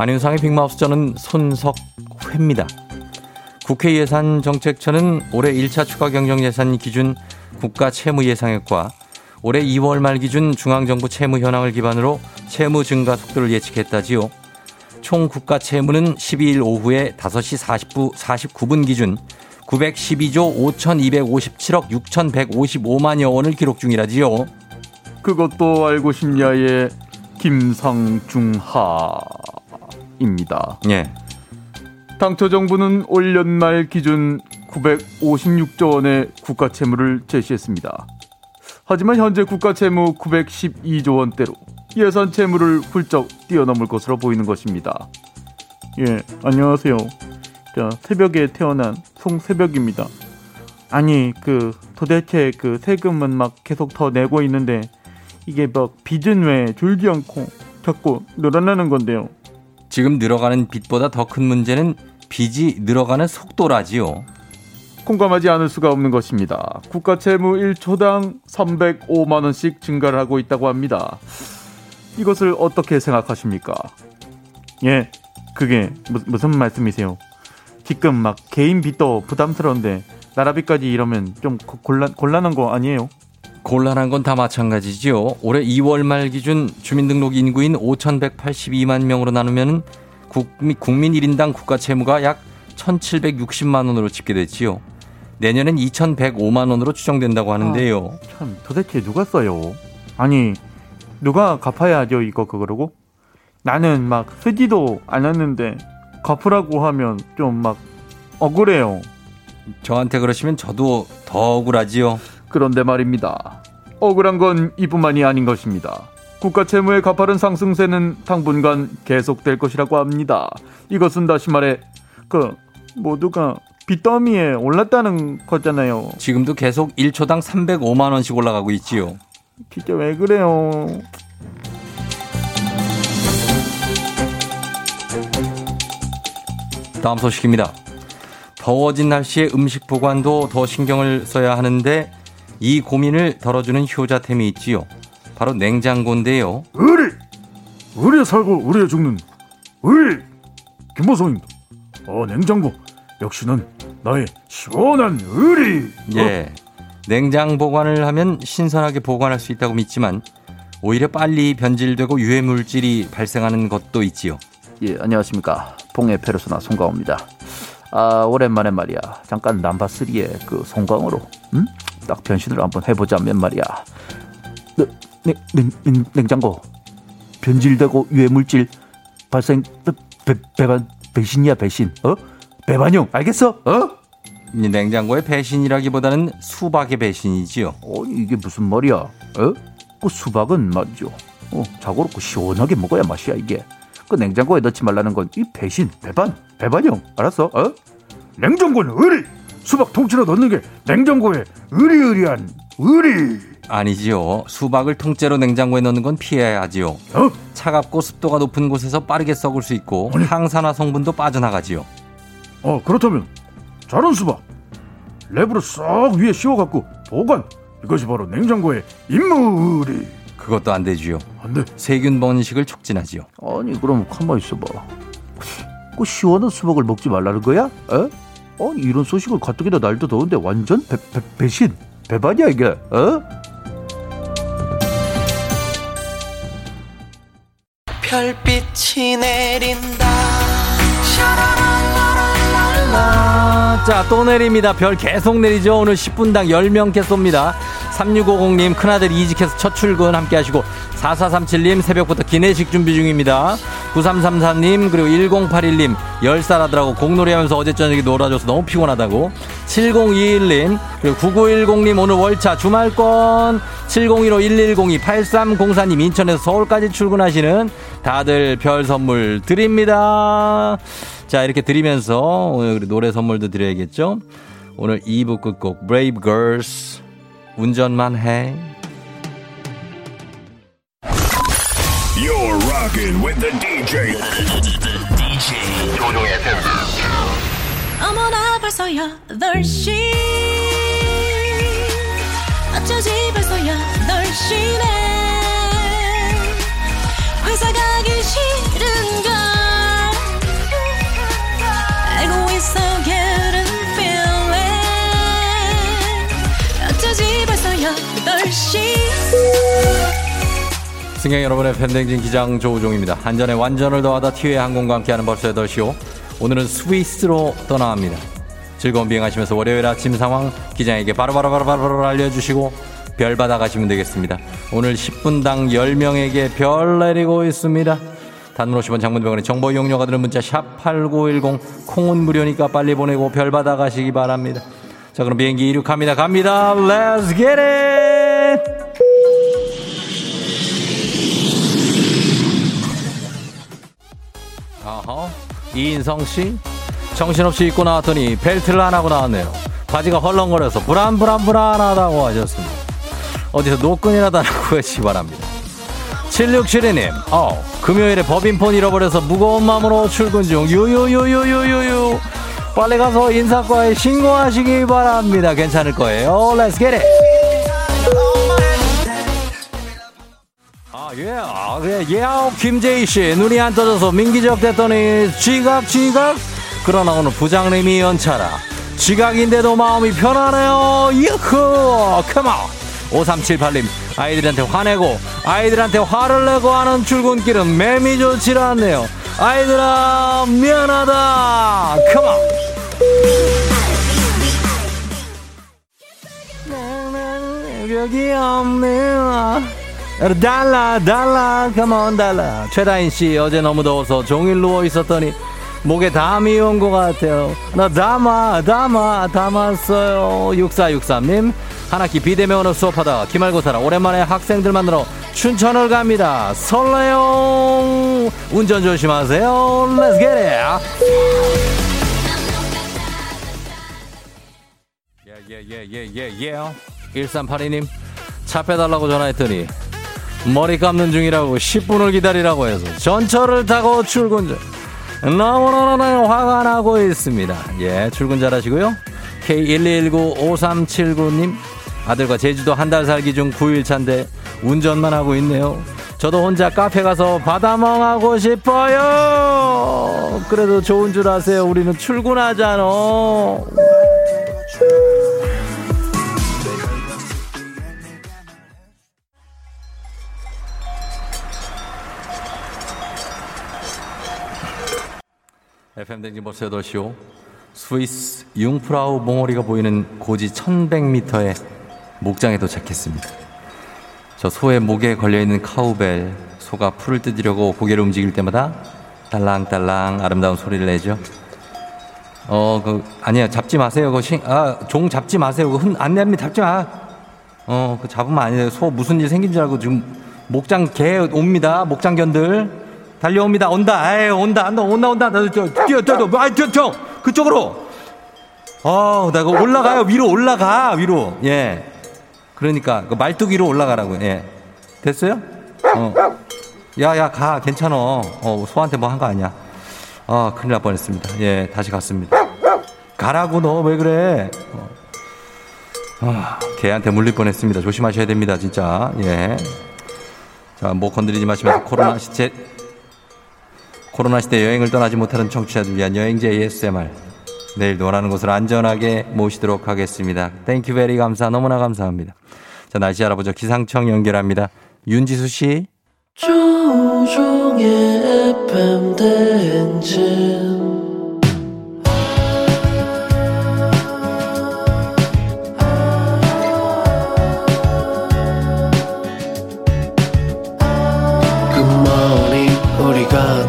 S1: 안윤상의 빅마우스 저는 손석회입니다. 국회 예산 정책처는 올해 1차 추가 경정 예산 기준 국가 채무 예상액과 올해 2월 말 기준 중앙정부 채무 현황을 기반으로 채무 증가 속도를 예측했다지요. 총 국가 채무는 12일 오후에 5시 49, 49분 기준 912조 5,257억 6,155만여 원을 기록 중이라지요.
S10: 그것도 알고 싶냐의 김상중하 입니다.
S1: 예.
S10: 당초 정부는 올 연말 기준 956조 원의 국가 채무를 제시했습니다. 하지만 현재 국가 채무 912조 원대로 예산 채무를 훌쩍 뛰어넘을 것으로 보이는 것입니다. 예, 안녕하세요. 자, 새벽에 태어난 송새벽입니다. 아니, 그 도대체 그 세금은 막 계속 더 내고 있는데 이게 막 빚은 왜 줄지 않고 자꾸 늘어나는 건데요.
S1: 지금 늘어가는 빚보다 더 큰 문제는 빚이 늘어가는 속도라지요.
S10: 공감하지 않을 수가 없는 것입니다. 국가 채무 1초당 305만 원씩 증가를 하고 있다고 합니다. 이것을 어떻게 생각하십니까? 예, 그게 무, 무슨 말씀이세요? 지금 막 개인 빚도 부담스러운데 나라 빚까지 이러면 좀 고- 곤란 곤란한 거 아니에요?
S1: 곤란한 건 다 마찬가지지요. 올해 2월 말 기준 주민등록 인구인 5,182만 명으로 나누면 국민, 국민 1인당 국가 채무가 약 1,760만 원으로 집계됐지요. 내년엔 2,105만 원으로 추정된다고 하는데요.
S10: 참 도대체 누가 써요? 아니 누가 갚아야 하죠 이거 그거라고? 나는 막 쓰지도 않았는데 갚으라고 하면 좀 막 억울해요.
S1: 저한테 그러시면 저도 더 억울하지요.
S10: 그런데 말입니다. 억울한 건 이뿐만이 아닌 것입니다. 국가 채무의 가파른 상승세는 당분간 계속될 것이라고 합니다. 이것은 다시 말해 그 모두가 빚더미에 올랐다는 거잖아요.
S1: 지금도 계속 1초당 305만 원씩 올라가고 있지요.
S10: 진짜 왜 그래요?
S1: 다음 소식입니다. 더워진 날씨에 음식 보관도 더 신경을 써야 하는데 이 고민을 덜어주는 효자템이 있지요. 바로 냉장고인데요.
S10: 의리! 의리에 살고 의리에 죽는 의리! 김보성입니다. 어, 냉장고. 역시는 나의 시원한 의리!
S1: 예. 냉장 보관을 하면 신선하게 보관할 수 있다고 믿지만 오히려 빨리 변질되고 유해 물질이 발생하는 것도 있지요.
S11: 예, 안녕하십니까. 봉의 페르소나 송강호입니다. 아, 오랜만에 말이야. 잠깐 남바3의 그 송강호로, 음? 딱 변신을 한번 해보자면 말이야. 네, 냉, 냉, 냉, 냉장고. 변질되고 유해물질 발생, 배, 배, 배반, 배신이야, 배신. 어? 배반용, 알겠어? 어?
S1: 이 냉장고의 배신이라기보다는 수박의 배신이지요.
S11: 어, 이게 무슨 말이야? 어? 그 수박은 말이죠. 어, 자고롭고 시원하게 먹어야 맛이야, 이게. 그 냉장고에 넣지 말라는 건 이 배신, 배반, 배반형. 알았어? 어? 냉장고는 의리. 수박 통째로 넣는 게 냉장고에 의리의리한 의리.
S1: 아니지요. 수박을 통째로 냉장고에 넣는 건 피해야지요.
S11: 어?
S1: 차갑고 습도가 높은 곳에서 빠르게 썩을 수 있고 항산화 성분도 빠져나가지요.
S10: 어 그렇다면 자른 수박 랩으로 싹 위에 씌워갖고 보관 이것이 바로 냉장고의 임무리
S1: 그것도 안 되지요.
S10: 안 돼.
S1: 세균 번식을 촉진하지요.
S11: 아니 그럼 가만 있어봐. 그 시원한 수박을 먹지 말라는 거야? 어? 이런 소식을 가뜩이나 날도 더운데 완전 배, 배, 배신 배반이야 이게 어?
S2: 별빛이 내린다
S1: 아, 자, 또 내립니다. 별 계속 내리죠. 오늘 10분당 10명께 쏩니다. 3650님, 큰아들 이직해서 첫 출근 함께 하시고, 4437님, 새벽부터 기내식 준비 중입니다. 9333님, 그리고 1081님, 10살 하더라고 공놀이 하면서 어제 저녁에 놀아줘서 너무 피곤하다고. 7021님, 그리고 9910님, 오늘 월차 주말권. 7015-1102, 8304님, 인천에서 서울까지 출근하시는 다들 별 선물 드립니다. 자, 이렇게 드리면서 오늘 노래 선물도 드려야겠죠? 오늘 2부 끝곡 Brave Girls 운전만 해.
S12: rocking with the DJ. DJ 조종의 팬.
S13: 어머나 벌써 8시 어쩌지 벌써 8시네
S1: 승객 여러분의 팬댕진 기장 조우종입니다. 안전에 완전을 더하다 티웨이 항공과 함께하는 벌써 8시오. 오늘은 스위스로 떠나갑니다. 즐거운 비행하시면서 월요일 아침 상황 기장에게 바로바로바로바로 알려주시고 별 받아 가시면 되겠습니다. 오늘 10분당 10명에게 별 내리고 있습니다. 단문 50원 장문병원의 정보 이용료가 드는 문자 샵 8910 콩은 무료니까 빨리 보내고 별 받아 가시기 바랍니다. 자 그럼 비행기 이륙합니다. 갑니다. Let's get it! 이인성 씨 정신없이 입고 나왔더니 벨트를 안 하고 나왔네요. 바지가 헐렁거려서 불안불안불안하다고 하셨습니다. 어디서 노끈이라도 하나 구하시기 바랍니다. 7672님, 어, 금요일에 법인폰 잃어버려서 무거운 마음으로 출근 중. 유유유유유유유. 빨리 가서 인사과에 신고하시기 바랍니다. 괜찮을 거예요. Let's get it. 예, 아, 예, 예, 김재희 씨. 눈이 안 떠져서 민기적 됐더니 지각, 지각. 그러나 오늘 부장님이 연차라. 지각인데도 마음이 편하네요. 이후, 컴온. 5378님, 아이들한테 화내고, 아이들한테 화를 내고 하는 출근길은 매미 좋지 않네요. 아이들아, 미안하다. 컴온. 여기 없네요. 달라 달라 컴온 달라. 최다인 씨 어제 너무 더워서 종일 누워 있었더니 목에 담이 온 것 같아요. 나 담아 담아 담았어요. 6463님 한 학기 비대면으로 수업하다가 기말고사라 오랜만에 학생들 만나러 춘천을 갑니다. 설레요 운전 조심하세요. Let's get it. 예예예예예 1382님 차 빼달라고 전화했더니 머리 감는 중이라고 10분을 기다리라고 해서 전철을 타고 출근 중. 너무너무 화가 나고 있습니다. 예, 출근 잘하시고요. K12195379님, 아들과 제주도 한 달 살기 중 9일 차인데 운전만 하고 있네요. 저도 혼자 카페 가서 바다멍하고 싶어요. 그래도 좋은 줄 아세요. 우리는 출근하잖아. FM 댕진 벌써 8시오. 스위스 융프라우 몽어리가 보이는 고지 1100m의 목장에 도착했습니다. 저 소의 목에 걸려있는 카우벨, 소가 풀을 뜯으려고 고개를 움직일 때마다 딸랑딸랑 아름다운 소리를 내죠. 어, 그, 아니야, 잡지 마세요. 그, 신, 아, 종 잡지 마세요. 그, 흔, 안 됩니다. 잡지 마. 어, 그, 잡으면 안 돼요. 소 무슨 일 생긴 줄 알고 지금 목장 개 옵니다. 목장견들. 달려옵니다. 온다. 에이, 온다. 온다. 온다. 온다. 나, 저, 뛰어, 뛰어, 뛰어. 아, 저, 저, 그쪽으로. 어, 나 이거 올라가요. 위로 올라가. 위로. 예. 그러니까, 그 말뚝 위로 올라가라고. 예. 됐어요? 어. 야, 야, 가. 괜찮어. 어, 소한테 뭐 한 거 아니야. 아, 큰일 날 뻔했습니다. 예, 다시 갔습니다. 가라고, 너. 왜 그래? 어. 아, 개한테 물릴 뻔했습니다. 조심하셔야 됩니다. 진짜. 예. 자, 뭐 건드리지 마시면서 코로나 시대, 코로나 시대 여행을 떠나지 못하는 청취자들 위한 여행지 ASMR. 내일도 원하는 곳을 안전하게 모시도록 하겠습니다. Thank you very 감사, 너무나 감사합니다. 자, 날씨 알아보죠. 기상청 연결합니다. 윤지수 씨.
S2: 조우종의 FM 대행진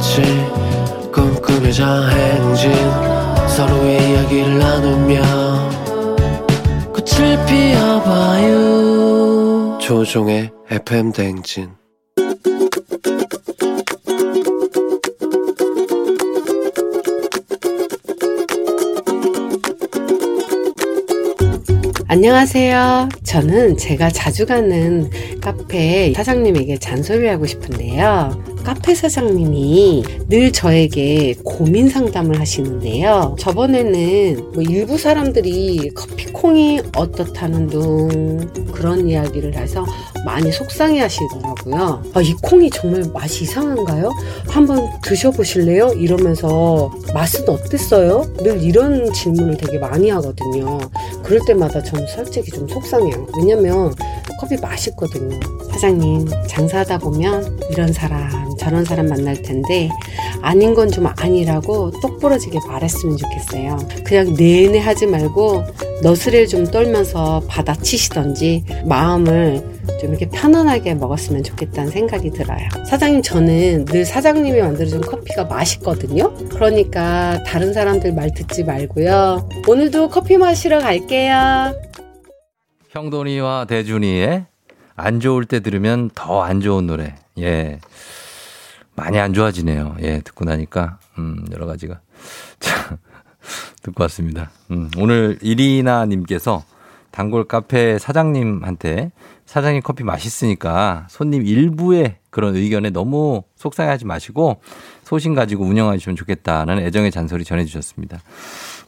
S2: 같이 꿈꾸며자 행진 서로의 이야기를 나누며 꽃을 피워봐요 조종의 FM 대행진
S14: 안녕하세요. 저는 제가 자주 가는 카페 사장님에게 잔소리하고 싶은데요. 카페 사장님이 늘 저에게 고민 상담을 하시는데요. 저번에는 뭐 일부 사람들이 커피콩이 어떻다는 둥 그런 이야기를 해서 많이 속상해 하시더라고요. 아, 이 콩이 정말 맛이 이상한가요? 한번 드셔보실래요? 이러면서 맛은 어땠어요? 늘 이런 질문을 되게 많이 하거든요. 그럴 때마다 저는 솔직히 좀 속상해요. 왜냐면 커피 맛있거든요. 사장님, 장사하다 보면 이런 사람, 저런 사람 만날 텐데 아닌 건 좀 아니라고 똑부러지게 말했으면 좋겠어요. 그냥 내내 하지 말고 너스레를 좀 떨면서 받아치시던지 마음을 좀 이렇게 편안하게 먹었으면 좋겠다는 생각이 들어요. 사장님, 저는 늘 사장님이 만들어준 커피가 맛있거든요. 그러니까 다른 사람들 말 듣지 말고요. 오늘도 커피 마시러 갈게요.
S1: 형돈이와 대준이의 안 좋을 때 들으면 더 안 좋은 노래. 예. 많이 안 좋아지네요. 예, 듣고 나니까, 음, 여러 가지가. 자, 듣고 왔습니다. 음, 오늘 이리나님께서 단골 카페 사장님한테 사장님 커피 맛있으니까 손님 일부의 그런 의견에 너무 속상해하지 마시고 소신 가지고 운영하시면 좋겠다는 애정의 잔소리 전해주셨습니다.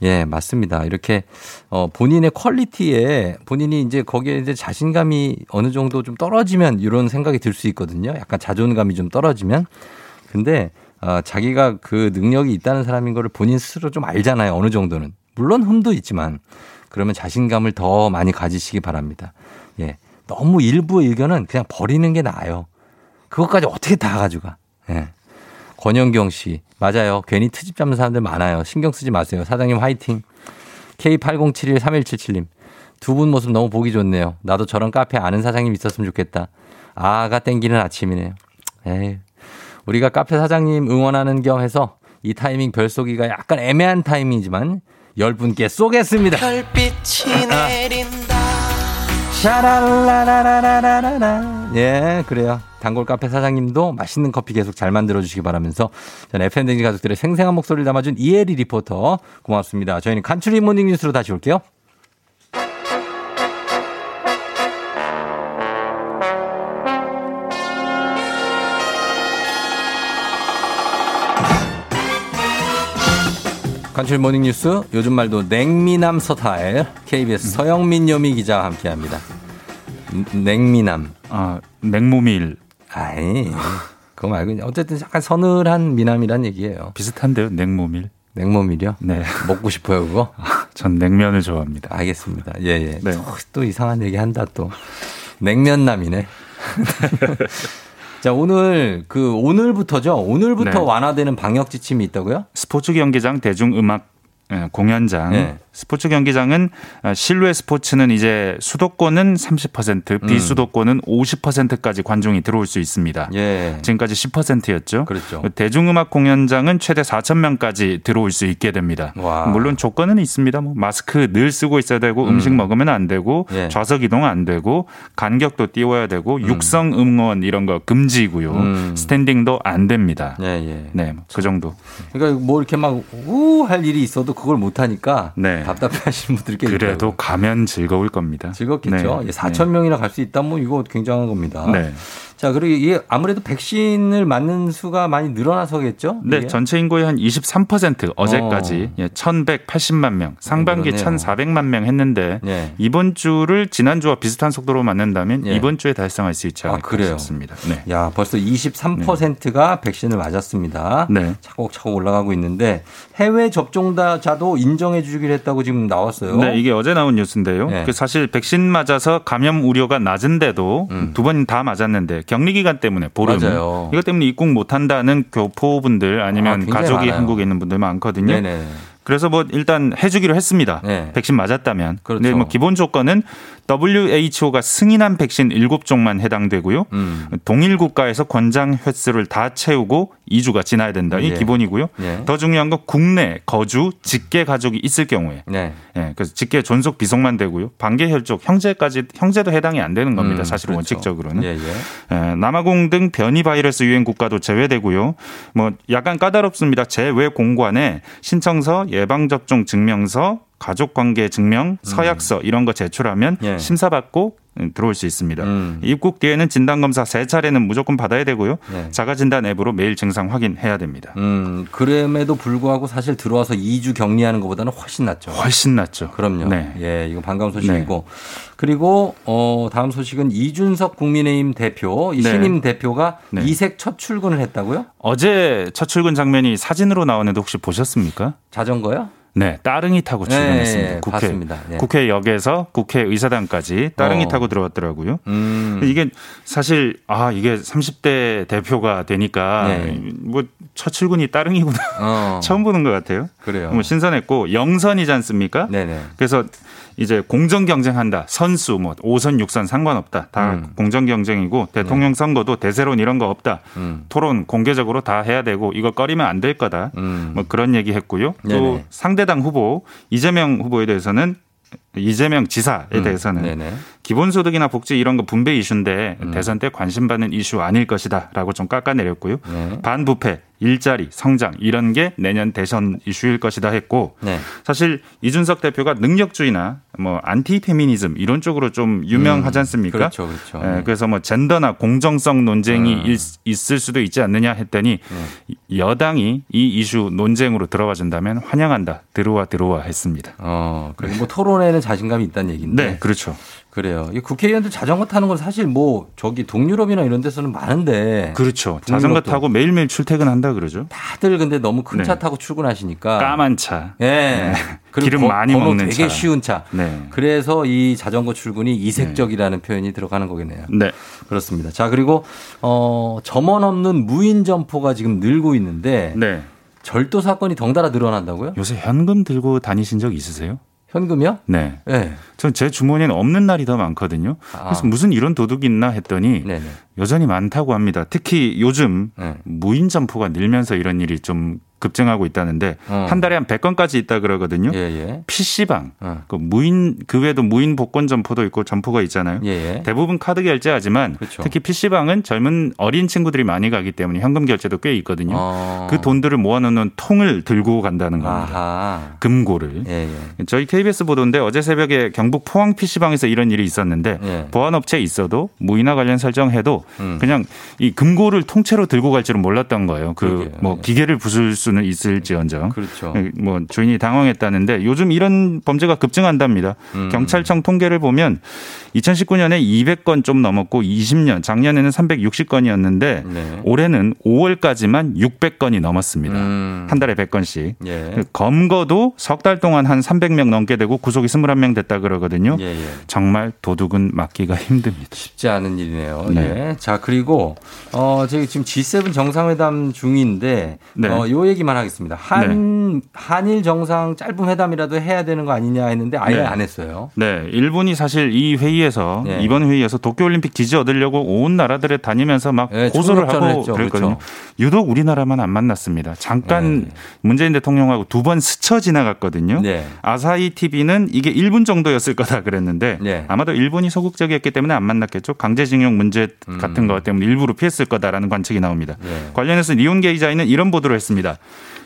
S1: 예, 맞습니다. 이렇게 어 본인의 퀄리티에 본인이 이제 거기에 이제 자신감이 어느 정도 좀 떨어지면 이런 생각이 들 수 있거든요. 약간 자존감이 좀 떨어지면. 근데 어 자기가 그 능력이 있다는 사람인 거를 본인 스스로 좀 알잖아요. 어느 정도는. 물론 흠도 있지만 그러면 자신감을 더 많이 가지시기 바랍니다. 예. 너무 일부의 의견은 그냥 버리는 게 나아요. 그것까지 어떻게 다 가져가. 예. 권영경 씨. 맞아요. 괜히 트집 잡는 사람들 많아요. 신경 쓰지 마세요. 사장님 화이팅. K80713177님. 두 분 모습 너무 보기 좋네요. 나도 저런 카페 아는 사장님 있었으면 좋겠다. 아가 땡기는 아침이네요. 에이. 우리가 카페 사장님 응원하는 겸 해서 이 타이밍 별 쏘기가 약간 애매한 타이밍이지만 열 분께 쏘겠습니다.
S2: 별빛이 내린다
S1: 샤랄라라라라라라. 예, 그래요. 단골 카페 사장님도 맛있는 커피 계속 잘 만들어 주시기 바라면서 전 FM댕지 가족들의 생생한 목소리를 담아준 이혜리 리포터 고맙습니다. 저희는 간추리 모닝 뉴스로 다시 올게요. 간추리 모닝 뉴스 요즘 말도 냉미남 서타일 KBS 서영민 여미 기자와 함께합니다. 냉미남.
S15: 아, 냉모밀.
S1: 아이, 그거 말고 어쨌든 약간 서늘한 미남이란 얘기예요.
S15: 비슷한데요, 냉모밀.
S1: 냉모밀이요?
S15: 네.
S1: 먹고 싶어요, 그거?
S15: 전 냉면을 좋아합니다.
S1: 알겠습니다. 예, 예.
S15: 네.
S1: 또, 또 이상한 얘기 한다, 또. 냉면남이네. 자, 오늘, 그, 오늘부터죠? 오늘부터
S15: 네.
S1: 완화되는 방역 지침이 있다고요?
S15: 스포츠 경기장 대중음악 예, 공연장
S1: 네.
S15: 스포츠 경기장은 아, 실외 스포츠는 이제 수도권은 30%, 비수도권은 50%까지 관중이 들어올 수 있습니다.
S1: 예.
S15: 지금까지 10%였죠.
S1: 그렇죠.
S15: 대중음악 공연장은 최대 4천 명까지 들어올 수 있게 됩니다.
S1: 와.
S15: 물론 조건은 있습니다. 뭐 마스크 늘 쓰고 있어야 되고
S1: 음.
S15: 음식 먹으면 안 되고
S1: 예.
S15: 좌석 이동 안 되고 간격도 띄워야 되고 육성 응원 이런 거 금지고요.
S1: 음.
S15: 스탠딩도 안 됩니다.
S1: 예, 예.
S15: 네, 그 정도.
S1: 그러니까 뭐 이렇게 막 우 할 일이 있어도 그걸 못 하니까
S15: 네.
S1: 답답해하시는 분들이 꽤
S15: 그래도
S1: 있더라고요.
S15: 가면 즐거울 겁니다.
S1: 즐겁겠죠.
S15: 네.
S1: 예, 4천 명이나 갈 수 있다 뭐 이거 굉장한 겁니다.
S15: 네.
S1: 자, 그리고 이게 아무래도 백신을 맞는 수가 많이 늘어나서겠죠?
S15: 네,
S1: 이게?
S15: 전체 인구의 한 23% 어제까지 예, 1,180만 명, 상반기
S1: 아, 그러네요.
S15: 1,400만 명 했는데
S1: 예.
S15: 이번 주를 지난주와 비슷한 속도로 맞는다면
S1: 예.
S15: 이번 주에 달성할 수 있지
S1: 아,
S15: 않을까? 싶습니다. 네.
S1: 야, 벌써 23%가 백신을 맞았습니다.
S15: 네.
S1: 차곡차곡 올라가고 있는데 해외 접종자도 인정해 주기로 했다고 지금 나왔어요.
S15: 네, 이게 어제 나온 뉴스인데요.
S1: 네.
S15: 그 사실 백신 맞아서 감염 우려가 낮은데도 두번 다 맞았는데 격리 기간 때문에 보름
S1: 음. 맞아요.
S15: 이것 때문에 입국 못 한다는 교포분들
S1: 아,
S15: 아니면
S1: 굉장히
S15: 가족이
S1: 많아요.
S15: 한국에 있는 분들 많거든요.
S1: 네네.
S15: 그래서 뭐 일단 해주기로 했습니다.
S1: 네.
S15: 백신 맞았다면.
S1: 그렇죠.
S15: 근데 뭐 기본 조건은 WHO가 승인한 백신 7종만 해당되고요.
S1: 음.
S15: 동일 국가에서 권장 횟수를 다 채우고 2주가 지나야 된다. 이
S1: 예.
S15: 기본이고요.
S1: 예.
S15: 더 중요한 건 국내 거주 직계 가족이 있을 경우에
S1: 네.
S15: 예, 그래서 직계 존속 비속만 되고요. 반계 혈족 형제까지 형제도 해당이 안 되는 겁니다.
S1: 음,
S15: 사실
S1: 그렇죠.
S15: 원칙적으로는.
S1: 예, 예.
S15: 예, 남아공 등 변이 바이러스 유행 국가도 제외되고요. 뭐 약간 까다롭습니다. 제외 공관에 신청서, 예방 접종 증명서, 가족 관계 증명, 서약서 이런 거 제출하면
S1: 음. 예.
S15: 심사받고 음, 들어올 수 있습니다.
S1: 음.
S15: 입국 뒤에는 진단 검사 세 차례는 무조건 받아야 되고요.
S1: 네.
S15: 자가 진단 앱으로 매일 증상 확인해야 됩니다.
S1: 음, 그럼에도 불구하고 사실 들어와서 2주 격리하는 것보다는 훨씬 낫죠.
S15: 훨씬 낫죠.
S1: 그럼요.
S15: 네.
S1: 예, 이거 반가운 소식이고. 그리고 어 다음 소식은 이준석 국민의힘 대표, 이
S15: 네.
S1: 신임 대표가
S15: 네.
S1: 이색 첫 출근을 했다고요?
S15: 어제 첫 출근 장면이 사진으로 나오는데 혹시 보셨습니까?
S1: 자전거요?
S15: 네, 따릉이 타고 출근했습니다.
S1: 네,
S15: 국회.
S1: 봤습니다. 예.
S15: 국회역에서 국회의사당까지 따릉이
S1: 어.
S15: 타고 들어왔더라고요.
S1: 음.
S15: 이게 사실 아 이게 30대 대표가 되니까
S1: 네.
S15: 뭐첫 출근이 따릉이구나
S1: 어.
S15: 처음 보는 것 같아요.
S1: 그래요.
S15: 뭐 신선했고 영선이지 않습니까?
S1: 네네.
S15: 그래서 이제 공정 경쟁한다. 선수 뭐 5선 6선 상관없다. 다
S1: 음.
S15: 공정 경쟁이고 대통령 선거도 대세론 이런 거 없다.
S1: 음.
S15: 토론 공개적으로 다 해야 되고 이거 꺼리면 안 될 거다.
S1: 음.
S15: 뭐 그런 얘기 했고요. 또
S1: 네네.
S15: 상대당 후보 이재명 후보에 대해서는 이재명 지사에
S1: 음.
S15: 대해서는
S1: 네네.
S15: 기본소득이나 복지 이런 거 분배 이슈인데
S1: 음.
S15: 대선 때 관심 받는 이슈 아닐 것이다라고 좀 깎아내렸고요.
S1: 네.
S15: 반부패, 일자리, 성장 이런 게 내년 대선 이슈일 것이다 했고
S1: 네.
S15: 사실 이준석 대표가 능력주의나 뭐 안티 페미니즘 이런 쪽으로 좀 유명하지
S1: 음,
S15: 않습니까?
S1: 그렇죠, 그렇죠.
S15: 예,
S1: 네.
S15: 그래서 뭐 젠더나 공정성 논쟁이
S1: 음.
S15: 있- 있을 수도 있지 않느냐 했더니 여당이 이 이슈 논쟁으로 들어와 준다면 환영한다. 들어와 들어와 했습니다.
S1: 어, 그리고 뭐 토론에는 자신감이 있다는 얘기인데.
S15: 네, 그렇죠.
S1: 그래요. 이 국회의원들 자전거 타는 건 사실 뭐 저기 동유럽이나 이런 데서는 많은데
S15: 그렇죠. 자전거 타고 매일매일 출퇴근한다 그러죠.
S1: 다들 근데 너무 큰차
S15: 네.
S1: 타고 출근하시니까
S15: 까만 차.
S1: 예.
S15: 네.
S1: 그리고
S15: 기름
S1: 거-
S15: 많이 먹는
S1: 되게
S15: 차.
S1: 쉬운 차.
S15: 네.
S1: 그래서 이 자전거 출근이 이색적이라는 표현이 들어가는 거겠네요.
S15: 네.
S1: 그렇습니다. 자, 그리고 어 점원 없는 무인 점포가 지금 늘고 있는데
S15: 네.
S1: 절도 사건이 덩달아 늘어난다고요?
S15: 요새 현금 들고 다니신 적 있으세요?
S1: 현금이요?
S15: 네.
S1: 네.
S15: 전제 주머니에는 없는 날이 더 많거든요.
S1: 아.
S15: 그래서 무슨 이런 도둑이 있나 했더니
S1: 네네.
S15: 여전히 많다고 합니다. 특히 요즘
S1: 네.
S15: 무인 점포가 늘면서 이런 일이 좀 급증하고 있다는데
S1: 어.
S15: 한 달에 한 100건까지 있다 그러거든요.
S1: 예, 예.
S15: PC방,
S1: 어.
S15: 그 무인 그 외에도 무인 복권 점포도 있고 점포가 있잖아요.
S1: 예, 예.
S15: 대부분 카드 결제하지만
S1: 그렇죠.
S15: 특히 PC방은 젊은 어린 친구들이 많이 가기 때문에 현금 결제도 꽤 있거든요.
S1: 어.
S15: 그 돈들을 모아놓는 통을 들고 간다는 겁니다.
S1: 아하.
S15: 금고를.
S1: 예, 예.
S15: 저희 KBS 보도인데 어제 새벽에 경북 포항 PC방에서 이런 일이 있었는데
S1: 예.
S15: 보안업체에 있어도 무인화 관련 설정해도
S1: 음.
S15: 그냥 이 금고를 통째로 들고 갈 줄은 몰랐던 거예요. 그. 뭐
S1: 예.
S15: 기계를 부술 수는 있을지언정.
S1: 그렇죠.
S15: 뭐 주인이 당황했다는데 요즘 이런 범죄가 급증한답니다.
S1: 음.
S15: 경찰청 통계를 보면 2019년에 200건 좀 넘었고 20년 작년에는 360건이었는데
S1: 네.
S15: 올해는 5월까지만 600건이 넘었습니다.
S1: 음.
S15: 한 달에 100건씩.
S1: 예.
S15: 검거도 석 달 동안 한 300명 넘게 되고 구속이 21명 됐다 그러거든요.
S1: 예, 예.
S15: 정말 도둑은 막기가 힘듭니다.
S1: 쉽지 않은 일이네요.
S15: 네.
S1: 예. 자, 그리고 어 저희 지금 G7 정상회담 중인데
S15: 네.
S1: 어 요 얘기 묻기만 하겠습니다. 한 한일 정상 짧은 회담이라도 해야 되는 거 아니냐 했는데 아예
S15: 네.
S1: 안 했어요.
S15: 네, 일본이 사실 이 회의에서
S1: 네.
S15: 이번 회의에서 도쿄올림픽 지지 얻으려고 온 나라들에 다니면서 막
S1: 네,
S15: 고소를 하고
S1: 했죠.
S15: 그랬거든요.
S1: 그렇죠.
S15: 유독 우리나라만 안 만났습니다. 잠깐
S1: 네.
S15: 문재인 대통령하고 두 번 스쳐 지나갔거든요.
S1: 네.
S15: 아사히 TV는 이게 1분 정도였을 거다 그랬는데
S1: 네.
S15: 아마도 일본이 소극적이었기 때문에 안 만났겠죠. 강제징용 문제
S1: 음.
S15: 같은 것 때문에 일부러 피했을 거다라는 관측이 나옵니다.
S1: 네.
S15: 관련해서 니온게 기자인은 이런 보도를 했습니다.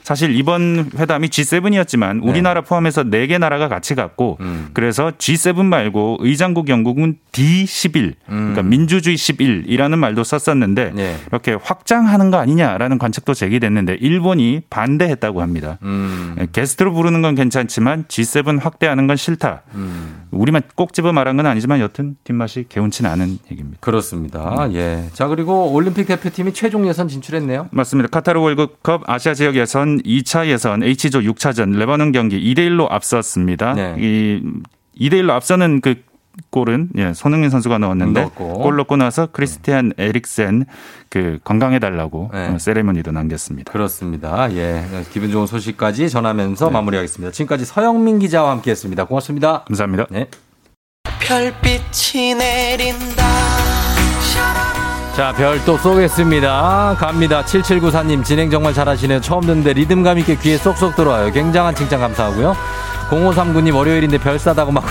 S15: 사실 이번 회담이 G7이었지만 우리나라 포함해서 네 개 나라가 같이 갔고
S1: 음.
S15: 그래서 G7 말고 의장국 영국은 D11 그러니까 민주주의 11이라는 말도 썼었는데
S1: 음. 네.
S15: 이렇게 확장하는 거 아니냐라는 관측도 제기됐는데 일본이 반대했다고 합니다.
S1: 음.
S15: 예, 게스트로 부르는 건 괜찮지만 G7 확대하는 건 싫다.
S1: 음.
S15: 우리만 꼭 집어 말한 건 아니지만 여튼 뒷맛이 개운치는 않은 얘기입니다.
S1: 그렇습니다. 예. 자, 그리고 올림픽 대표팀이 최종 예선 진출했네요.
S15: 맞습니다. 카타르 월드컵 아시아 지역 예선 2차 예선 H조 6차전 레바논 경기 2대 1로 앞섰습니다.
S1: 네.
S15: 이 2대 1로 앞서는 그 골은 예, 손흥민 선수가 넣었는데
S1: 넣었고.
S15: 골 넣고 나서 크리스티안 에릭센 그 건강해 달라고
S1: 네.
S15: 어, 세레머니도 남겼습니다.
S1: 그렇습니다. 예. 기분 좋은 소식까지 전하면서 마무리하겠습니다. 지금까지 서영민 기자와 함께 했습니다. 고맙습니다.
S15: 감사합니다.
S1: 네.
S2: 별빛이 내린다
S1: 자, 별또 쏘겠습니다. 갑니다. 7794님, 진행 정말 잘하시네요. 처음 듣는데 리듬감 있게 귀에 쏙쏙 들어와요. 굉장한 칭찬 감사하고요. 0539님, 월요일인데 별 싸다고 막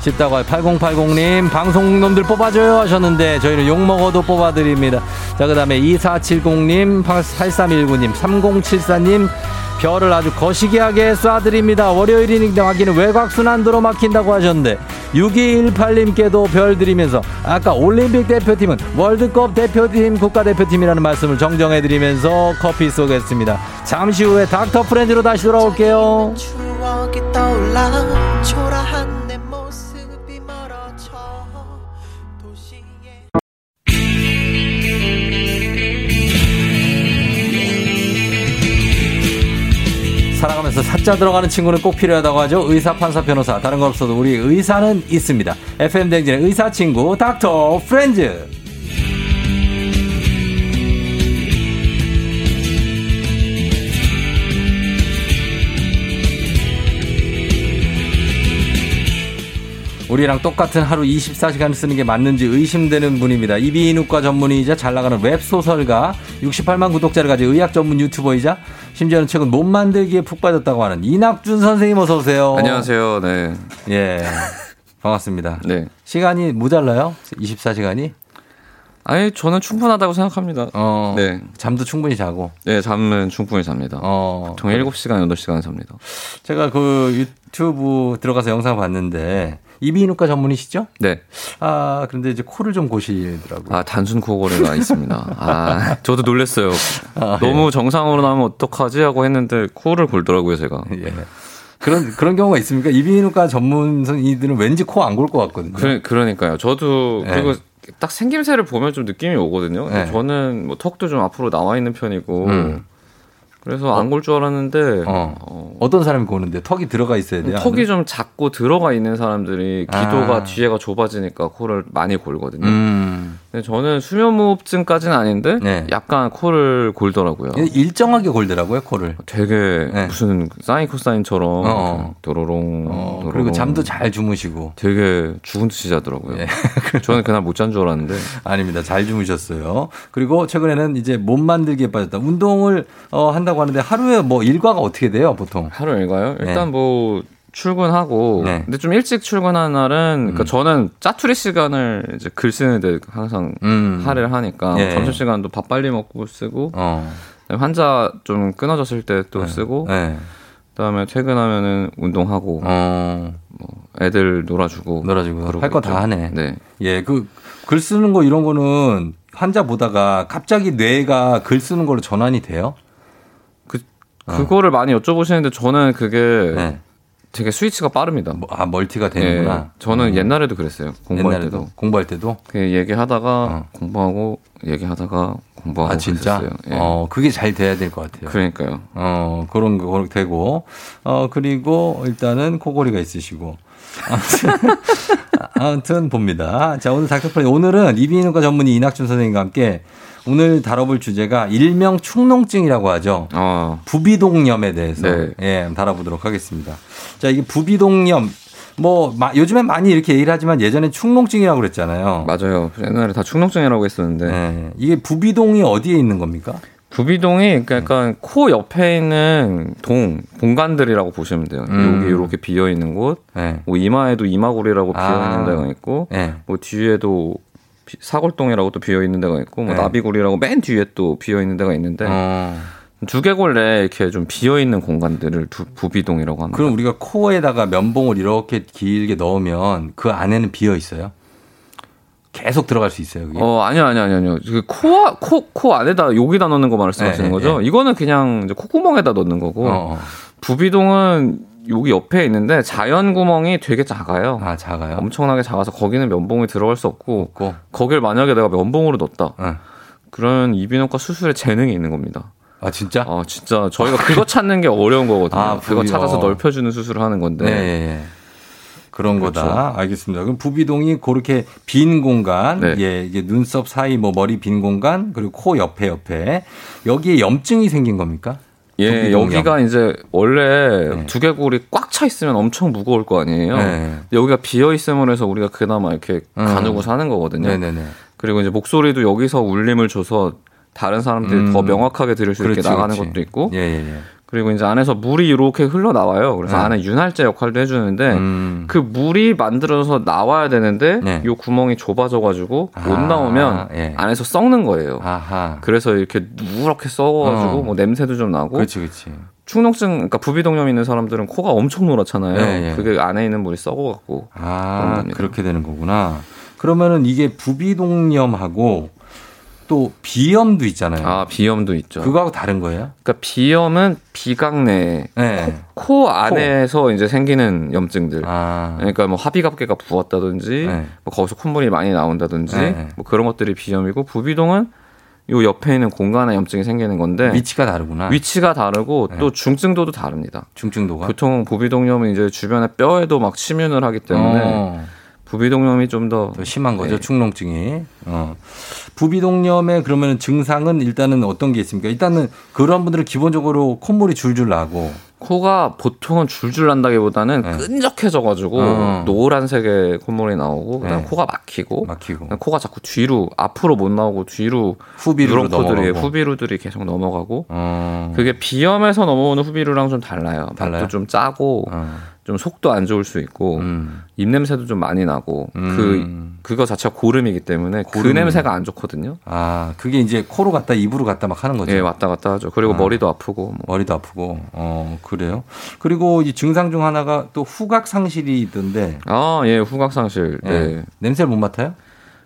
S1: 싶다고 해요. 8080님, 방송놈들 뽑아줘요 하셨는데 저희는 욕 먹어도 뽑아드립니다. 자, 그 다음에 2470님, 8319님, 3074님, 별을 아주 거시기하게 쏴드립니다. 월요일이니까 하기는 외곽순환도로 막힌다고 하셨는데 6218님께도 별 드리면서 아까 올림픽 대표팀은 월드컵 대표팀 국가대표팀이라는 말씀을 정정해드리면서 커피 쏘겠습니다. 잠시 후에 닥터 프렌즈로 다시 돌아올게요. 사자 들어가는 친구는 꼭 필요하다고 하죠. 의사, 판사, 변호사. 다른 건 없어도 우리 의사는 있습니다. FM 댕진의 의사 친구 닥터 프렌즈. 우리랑 똑같은 하루 24시간 쓰는 게 맞는지 의심되는 분입니다. 이비인후과 전문의이자 잘 나가는 웹소설가, 68만 구독자를 가진 의학 전문 유튜버이자 심지어는 최근 몸 만들기에 푹 빠졌다고 하는 이낙준 선생님 어서 오세요.
S16: 안녕하세요. 네.
S1: 예. 반갑습니다.
S16: 네.
S1: 시간이 모자라요? 24시간이?
S16: 아니, 저는 충분하다고 생각합니다.
S1: 어.
S16: 네.
S1: 잠도 충분히 자고.
S16: 네, 잠은 충분히 잡니다.
S1: 어.
S16: 정 7시간, 8시간 잡니다.
S1: 제가 그 유튜브 들어가서 영상 봤는데 이비인후과 전문이시죠?
S16: 네.
S1: 아, 그런데 이제 코를 좀 고시더라고요.
S16: 아, 단순 코골이가 있습니다. 아, 저도 놀랐어요.
S1: 아,
S16: 너무 정상으로 나오면 어떡하지 하고 했는데 코를 골더라고요, 제가.
S1: 예. 그런 그런 경우가 있습니까? 이비인후과 전문의들은 왠지 코 안 골 것 같거든요.
S16: 그, 그러니까요. 저도
S1: 네.
S16: 그리고 딱 생김새를 보면 좀 느낌이 오거든요.
S1: 네.
S16: 저는 뭐 턱도 좀 앞으로 나와 있는 편이고
S1: 음.
S16: 그래서 안 골 줄 알았는데
S1: 어. 어떤 사람이 고는데 턱이 들어가 있어야 돼요.
S16: 턱이 좀 작고 들어가 있는 사람들이 기도가
S1: 아.
S16: 뒤에가 좁아지니까 코를 많이 골거든요.
S1: 음.
S16: 근데 저는 수면무호흡증까지는 아닌데
S1: 네.
S16: 약간 코를 골더라고요.
S1: 일정하게 골더라고요, 코를.
S16: 되게
S1: 네.
S16: 무슨 사인 코사인처럼
S1: 어.
S16: 도로롱,
S1: 어,
S16: 도로롱.
S1: 그리고 잠도 잘 주무시고.
S16: 되게 죽은 듯이 자더라고요.
S1: 네.
S16: 저는 그날 못 잔 줄 알았는데
S1: 아닙니다. 잘 주무셨어요. 그리고 최근에는 이제 몸 만들기에 빠졌다. 운동을 어, 한다 고 하는데 하루에 뭐 일과가 어떻게 돼요, 보통?
S16: 하루 일과요?
S1: 네.
S16: 일단 뭐 출근하고
S1: 네.
S16: 근데 좀 일찍 출근하는 날은 그러니까 저는 짜투리 시간을 이제 글 쓰는데 항상
S1: 음.
S16: 할애를 하니까
S1: 예.
S16: 점심 시간도 밥 빨리 먹고 쓰고
S1: 어.
S16: 환자 좀 끊어졌을 때 또 쓰고
S1: 네.
S16: 그다음에 퇴근하면은 운동하고
S1: 어.
S16: 뭐 애들 놀아주고
S1: 놀아주고 할 거 다 하네.
S16: 네.
S1: 예, 그 글 쓰는 거 이런 거는 환자 보다가 갑자기 뇌가 글 쓰는 걸로 전환이 돼요?
S16: 그거를 많이 여쭤보시는데 저는 그게
S1: 네.
S16: 되게 스위치가 빠릅니다.
S1: 아, 멀티가 되는구나.
S16: 예, 저는 옛날에도 그랬어요. 공부할
S1: 옛날에도?
S16: 때도.
S1: 공부할 때도?
S16: 그 얘기하다가 공부하고 얘기하다가 공부하고
S1: 아, 진짜?
S16: 그랬어요. 예.
S1: 어, 그게 잘 돼야 될 것 같아요.
S16: 그러니까요.
S1: 어, 그런 거 되고. 어, 그리고 일단은 코골이가 있으시고. 아무튼, 아무튼 봅니다. 자, 오늘 닥터플레이. 오늘은 이비인후과 전문의 이낙준 선생님과 함께 오늘 다뤄볼 주제가 일명 축농증이라고 하죠. 부비동염에 대해서
S16: 네.
S1: 예, 다뤄보도록 하겠습니다. 자, 이게 부비동염 뭐 마- 요즘엔 많이 이렇게 얘기를 하지만 예전에 축농증이라고 그랬잖아요.
S16: 맞아요. 옛날에 다 축농증이라고 했었는데.
S1: 네. 이게 부비동이 어디에 있는 겁니까?
S16: 부비동이 그러니까 약간 코 옆에 있는 동 공간들이라고 보시면 돼요.
S1: 음.
S16: 여기 이렇게 비어 있는 곳,
S1: 네.
S16: 뭐 이마에도 이마골이라고 비어
S1: 아.
S16: 있는 데가 있고,
S1: 네.
S16: 뭐 뒤에도 비- 사골동이라고 또 비어 있는 데가 있고, 뭐
S1: 네.
S16: 나비골이라고 맨 뒤에 또 비어 있는 데가 있는데
S1: 어.
S16: 두개골 내에 이렇게 좀 비어 있는 공간들을 두, 부비동이라고 합니다.
S1: 그럼 우리가 코에다가 면봉을 이렇게 길게 넣으면 그 안에는 비어 있어요? 계속 들어갈 수 있어요, 그게?
S16: 어 아니요 아니요 아니요 아니요 그 코아 코코 안에다 여기다 넣는 거 말씀하시는
S1: 네,
S16: 거죠?
S1: 네.
S16: 이거는 그냥 이제 콧구멍에다 넣는 거고
S1: 어, 어.
S16: 부비동은 여기 옆에 있는데 자연 구멍이 되게 작아요.
S1: 아, 작아요?
S16: 엄청나게 작아서 거기는 면봉이 들어갈 수 없고 거길 만약에 내가 면봉으로 넣었다.
S1: 네.
S16: 그런 이비인후과 수술에 재능이 있는 겁니다.
S1: 아 진짜?
S16: 아 진짜 저희가 그거 찾는 게 어려운 거거든요.
S1: 아,
S16: 그거. 찾아서 넓혀주는 수술을 하는 건데.
S1: 네, 예, 예. 그런
S16: 그렇죠.
S1: 거다. 알겠습니다. 그럼 부비동이 그렇게 빈 공간,
S16: 네.
S1: 예, 이게 눈썹 사이, 뭐 머리 빈 공간, 그리고 코 옆에 옆에 여기에 염증이 생긴 겁니까?
S16: 예. 여기가 이제 원래 두개골이 꽉 차 있으면 엄청 무거울 거 아니에요.
S1: 네.
S16: 여기가 비어 있음으로 해서 우리가 그나마 이렇게
S1: 음.
S16: 가누고 사는 거거든요.
S1: 네네네.
S16: 그리고 이제 목소리도 여기서 울림을 줘서 다른 사람들이
S1: 음.
S16: 더 명확하게 들을 수 있게
S1: 그렇지,
S16: 나가는
S1: 그렇지.
S16: 것도 있고.
S1: 예, 예, 예.
S16: 그리고 이제 안에서 물이 이렇게 흘러 나와요. 그래서
S1: 네.
S16: 안에 윤활제 역할도 해주는데
S1: 음.
S16: 그 물이 만들어서 나와야 되는데
S1: 네.
S16: 요 구멍이 좁아져가지고 못
S1: 아,
S16: 나오면
S1: 예.
S16: 안에서 썩는 거예요.
S1: 아하.
S16: 그래서 이렇게 누렇게 썩어가지고
S1: 어.
S16: 뭐 냄새도 좀 나고.
S1: 그렇지, 그렇지.
S16: 축농증, 그러니까 부비동염 있는 사람들은 코가 엄청 노랗잖아요.
S1: 예, 예.
S16: 그게 안에 있는 물이 썩어갖고.
S1: 아. 그렇게 되는 거구나. 그러면은 이게 부비동염하고 또 비염도 있잖아요.
S16: 아, 비염도 있죠.
S1: 그거하고 다른 거예요?
S16: 그러니까 비염은 비강 내
S1: 네.
S16: 코 안에서 이제 생기는 염증들.
S1: 아.
S16: 그러니까 뭐 합의갑계가 부었다든지,
S1: 네.
S16: 뭐 거기서 콧물이 많이 나온다든지,
S1: 네.
S16: 뭐 그런 것들이 비염이고 부비동은 요 옆에 있는 공간에 염증이 생기는 건데
S1: 위치가 다르구나.
S16: 위치가 다르고
S1: 네.
S16: 또 중증도도 다릅니다.
S1: 중증도가.
S16: 보통 부비동염은 이제 주변에 뼈에도 막 침윤을 하기 때문에
S1: 어.
S16: 부비동염이 좀더
S1: 더 심한 거죠,
S16: 네.
S1: 축농증이. 어. 부비동염의 그러면 증상은 일단은 어떤 게 있습니까? 일단은 그런 분들은 기본적으로 콧물이 줄줄 나고.
S16: 코가 보통은 줄줄 난다기보다는
S1: 네.
S16: 끈적해져가지고
S1: 어.
S16: 노란색의 콧물이 나오고 그다음
S1: 네.
S16: 코가 막히고
S1: 막히고.
S16: 코가 자꾸 뒤로 앞으로 못 나오고 뒤로
S1: 후비루로 넘어가고.
S16: 후비루들이 계속 넘어가고
S1: 어.
S16: 그게 비염에서 넘어오는 후비루랑 좀 달라요.
S1: 달라요?
S16: 맛도 좀 짜고
S1: 어.
S16: 좀 속도 안 좋을 수 있고
S1: 음.
S16: 입 냄새도 좀 많이 나고
S1: 음.
S16: 그 그거 자체가 고름이기 때문에
S1: 고름.
S16: 그 냄새가 안 좋거든요.
S1: 아, 그게 이제 코로 갔다 입으로 갔다 막 하는 거죠.
S16: 예, 왔다 갔다 하죠. 그리고
S1: 아.
S16: 머리도 아프고 뭐.
S1: 머리도 아프고. 어, 그래요. 그리고 이 증상 중 하나가 또 후각 상실이 있던데.
S16: 아, 예, 후각 상실. 네.
S1: 예. 냄새를 못 맡아요?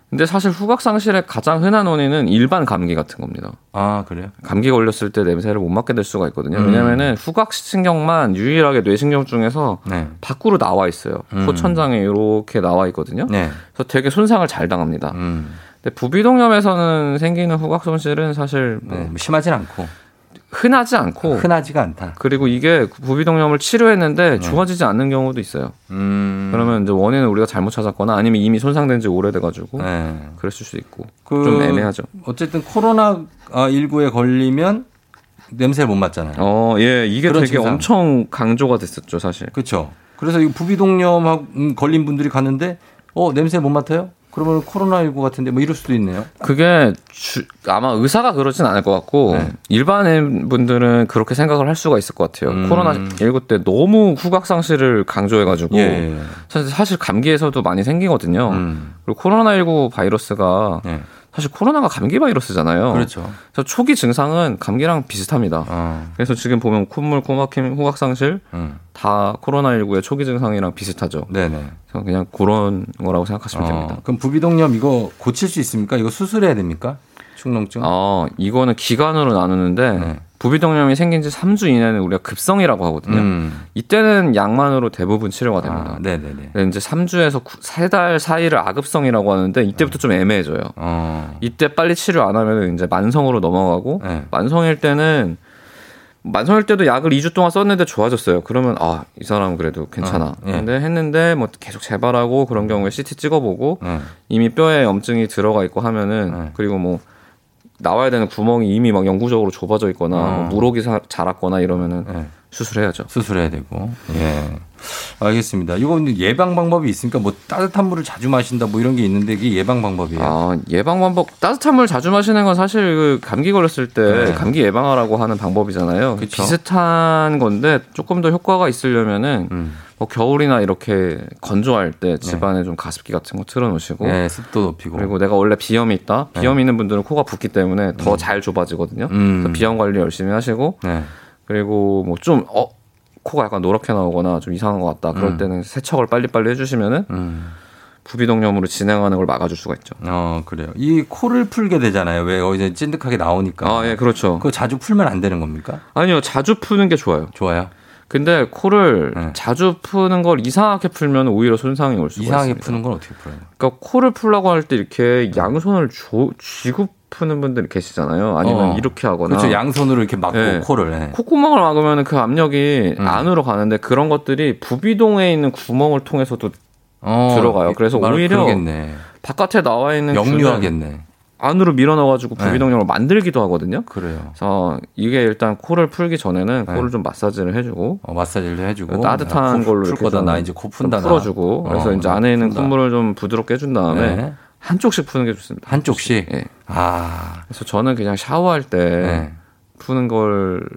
S16: 근데 사실 후각 상실의 가장 흔한 원인은 일반 감기 같은 겁니다.
S1: 아, 그래요?
S16: 감기 걸렸을 때 냄새를 못 맡게 될 수가 있거든요.
S1: 음.
S16: 왜냐면은 후각 신경만 유일하게 뇌신경 중에서
S1: 네.
S16: 밖으로 나와 있어요.
S1: 음.
S16: 코천장에 이렇게 나와 있거든요.
S1: 네.
S16: 그래서 되게 손상을 잘 당합니다.
S1: 음.
S16: 근데 부비동염에서는 생기는 후각 손실은 사실 뭐
S1: 네. 뭐 심하진 않고.
S16: 흔하지 않고
S1: 흔하지가 않다.
S16: 그리고 이게 부비동염을 치료했는데 좋아지지 않는 경우도 있어요.
S1: 네. 음.
S16: 그러면 이제 원인을 우리가 잘못 찾았거나 아니면 이미 손상된 지 오래돼가지고
S1: 네.
S16: 그랬을 수 있고
S1: 그
S16: 좀 애매하죠.
S1: 어쨌든 코로나 19에 걸리면 냄새를 못 맡잖아요.
S16: 어, 예, 이게 되게
S1: 증상.
S16: 엄청 강조가 됐었죠, 사실.
S1: 그렇죠. 그래서 이 부비동염 음, 걸린 분들이 갔는데 어 냄새 못 맡아요? 그러면 코로나19 같은데 뭐 이럴 수도 있네요.
S16: 그게 주- 아마 의사가 그러진 않을 것 같고
S1: 네.
S16: 일반인 분들은 그렇게 생각을 할 수가 있을 것 같아요.
S1: 음.
S16: 코로나 19 때 너무 후각 상실을 강조해가지고
S1: 예.
S16: 사실, 사실 감기에서도 많이 생기거든요.
S1: 음.
S16: 그리고 코로나 19 바이러스가
S1: 네.
S16: 사실 코로나가 감기 바이러스잖아요.
S1: 그렇죠.
S16: 그래서 초기 증상은 감기랑 비슷합니다.
S1: 어.
S16: 그래서 지금 보면 콧물, 코막힘, 후각 상실
S1: 음.
S16: 다 코로나19의 초기 증상이랑 비슷하죠.
S1: 네네.
S16: 그래서 그냥 그런 거라고 생각하시면
S1: 어,
S16: 됩니다.
S1: 그럼 부비동염 이거 고칠 수 있습니까? 이거 수술해야 됩니까? 축농증?
S16: 어, 이거는 기간으로 나누는데
S1: 네.
S16: 부비동염이 생긴 지 3주 이내는 우리가 급성이라고 하거든요.
S1: 음.
S16: 이때는 약만으로 대부분 치료가 됩니다.
S1: 아, 네네네.
S16: 근데 이제 3주에서 3달 사이를 악읍성이라고 하는데 이때부터 좀 애매해져요.
S1: 어.
S16: 이때 빨리 치료 안 하면 이제 만성으로 넘어가고
S1: 네.
S16: 만성일 때는 만성일 때도 약을 2주 동안 썼는데 좋아졌어요. 그러면 아, 이 사람은 그래도 괜찮아.
S1: 어, 예.
S16: 근데 했는데 뭐 계속 재발하고 그런 경우에 CT 찍어보고
S1: 네.
S16: 이미 뼈에 염증이 들어가 있고 하면은
S1: 네.
S16: 그리고 뭐 나와야 되는 구멍이 이미 막 영구적으로 좁아져 있거나
S1: 어.
S16: 뭐 물혹이 사- 자랐거나 이러면은
S1: 네.
S16: 수술해야죠.
S1: 수술해야 되고. 예. 알겠습니다. 이건 예방 방법이 있으니까 뭐 따뜻한 물을 자주 마신다 뭐 이런 게 있는데 이게 예방 방법이에요.
S16: 아, 예방 방법 따뜻한 물 자주 마시는 건 사실 그 감기 걸렸을 때
S1: 네.
S16: 감기 예방하라고 하는 방법이잖아요.
S1: 그쵸.
S16: 비슷한 건데 조금 더 효과가 있으려면은
S1: 음.
S16: 뭐 겨울이나 이렇게 건조할 때 집안에 좀 가습기 같은 거 틀어놓으시고
S1: 네, 습도 높이고.
S16: 그리고 내가 원래 비염이 있다.
S1: 네.
S16: 비염이 있는 분들은 코가 붓기 때문에 더잘 좁아지거든요.
S1: 음.
S16: 그래서 비염 관리 열심히 하시고
S1: 네.
S16: 그리고 뭐좀 어, 코가 약간 노랗게 나오거나 좀 이상한 것 같다. 그럴
S1: 음.
S16: 때는 세척을 빨리빨리 해주시면은
S1: 음.
S16: 부비동염으로 진행하는 걸 막아줄 수가 있죠.
S1: 어, 그래요. 이 코를 풀게 되잖아요. 왜 어디서 찐득하게 나오니까.
S16: 아, 예, 그렇죠.
S1: 그거 자주 풀면 안 되는 겁니까?
S16: 아니요, 자주 푸는 게 좋아요.
S1: 좋아요.
S16: 근데 코를
S1: 네.
S16: 자주 푸는 걸 이상하게 풀면 오히려 손상이 올 수가
S1: 이상하게
S16: 있습니다.
S1: 푸는 건 어떻게 풀어요?
S16: 그러니까 코를 풀라고 할 때 이렇게 양손을 조, 쥐고 푸는 분들이 계시잖아요. 아니면
S1: 어.
S16: 이렇게 하거나.
S1: 그렇죠. 양손으로 이렇게 막고
S16: 네.
S1: 코를. 네.
S16: 콧구멍을 막으면 그 압력이
S1: 음.
S16: 안으로 가는데 그런 것들이 부비동에 있는 구멍을 통해서도
S1: 어,
S16: 들어가요. 그래서
S1: 말-
S16: 오히려
S1: 그러겠네.
S16: 바깥에 나와 있는
S1: 역류하겠네.
S16: 안으로 밀어넣어가지고
S1: 네.
S16: 부비동염을 만들기도 하거든요.
S1: 그래요.
S16: 그래서 이게 일단 코를 풀기 전에는
S1: 네.
S16: 코를 좀 마사지를 해주고
S1: 어, 마사지를 해주고
S16: 따뜻한
S1: 코
S16: 걸로
S1: 풀
S16: 이렇게
S1: 거다
S16: 좀-
S1: 나 이제
S16: 코좀
S1: 푼다 나.
S16: 풀어주고 그래서
S1: 어,
S16: 이제
S1: 나
S16: 안에 있는
S1: 푼다.
S16: 콧물을 좀 부드럽게 해준 다음에
S1: 네.
S16: 한쪽씩 푸는 게 좋습니다.
S1: 한쪽씩.
S16: 예.
S1: 아,
S16: 그래서 저는 그냥 샤워할 때
S1: 네.
S16: 푸는 걸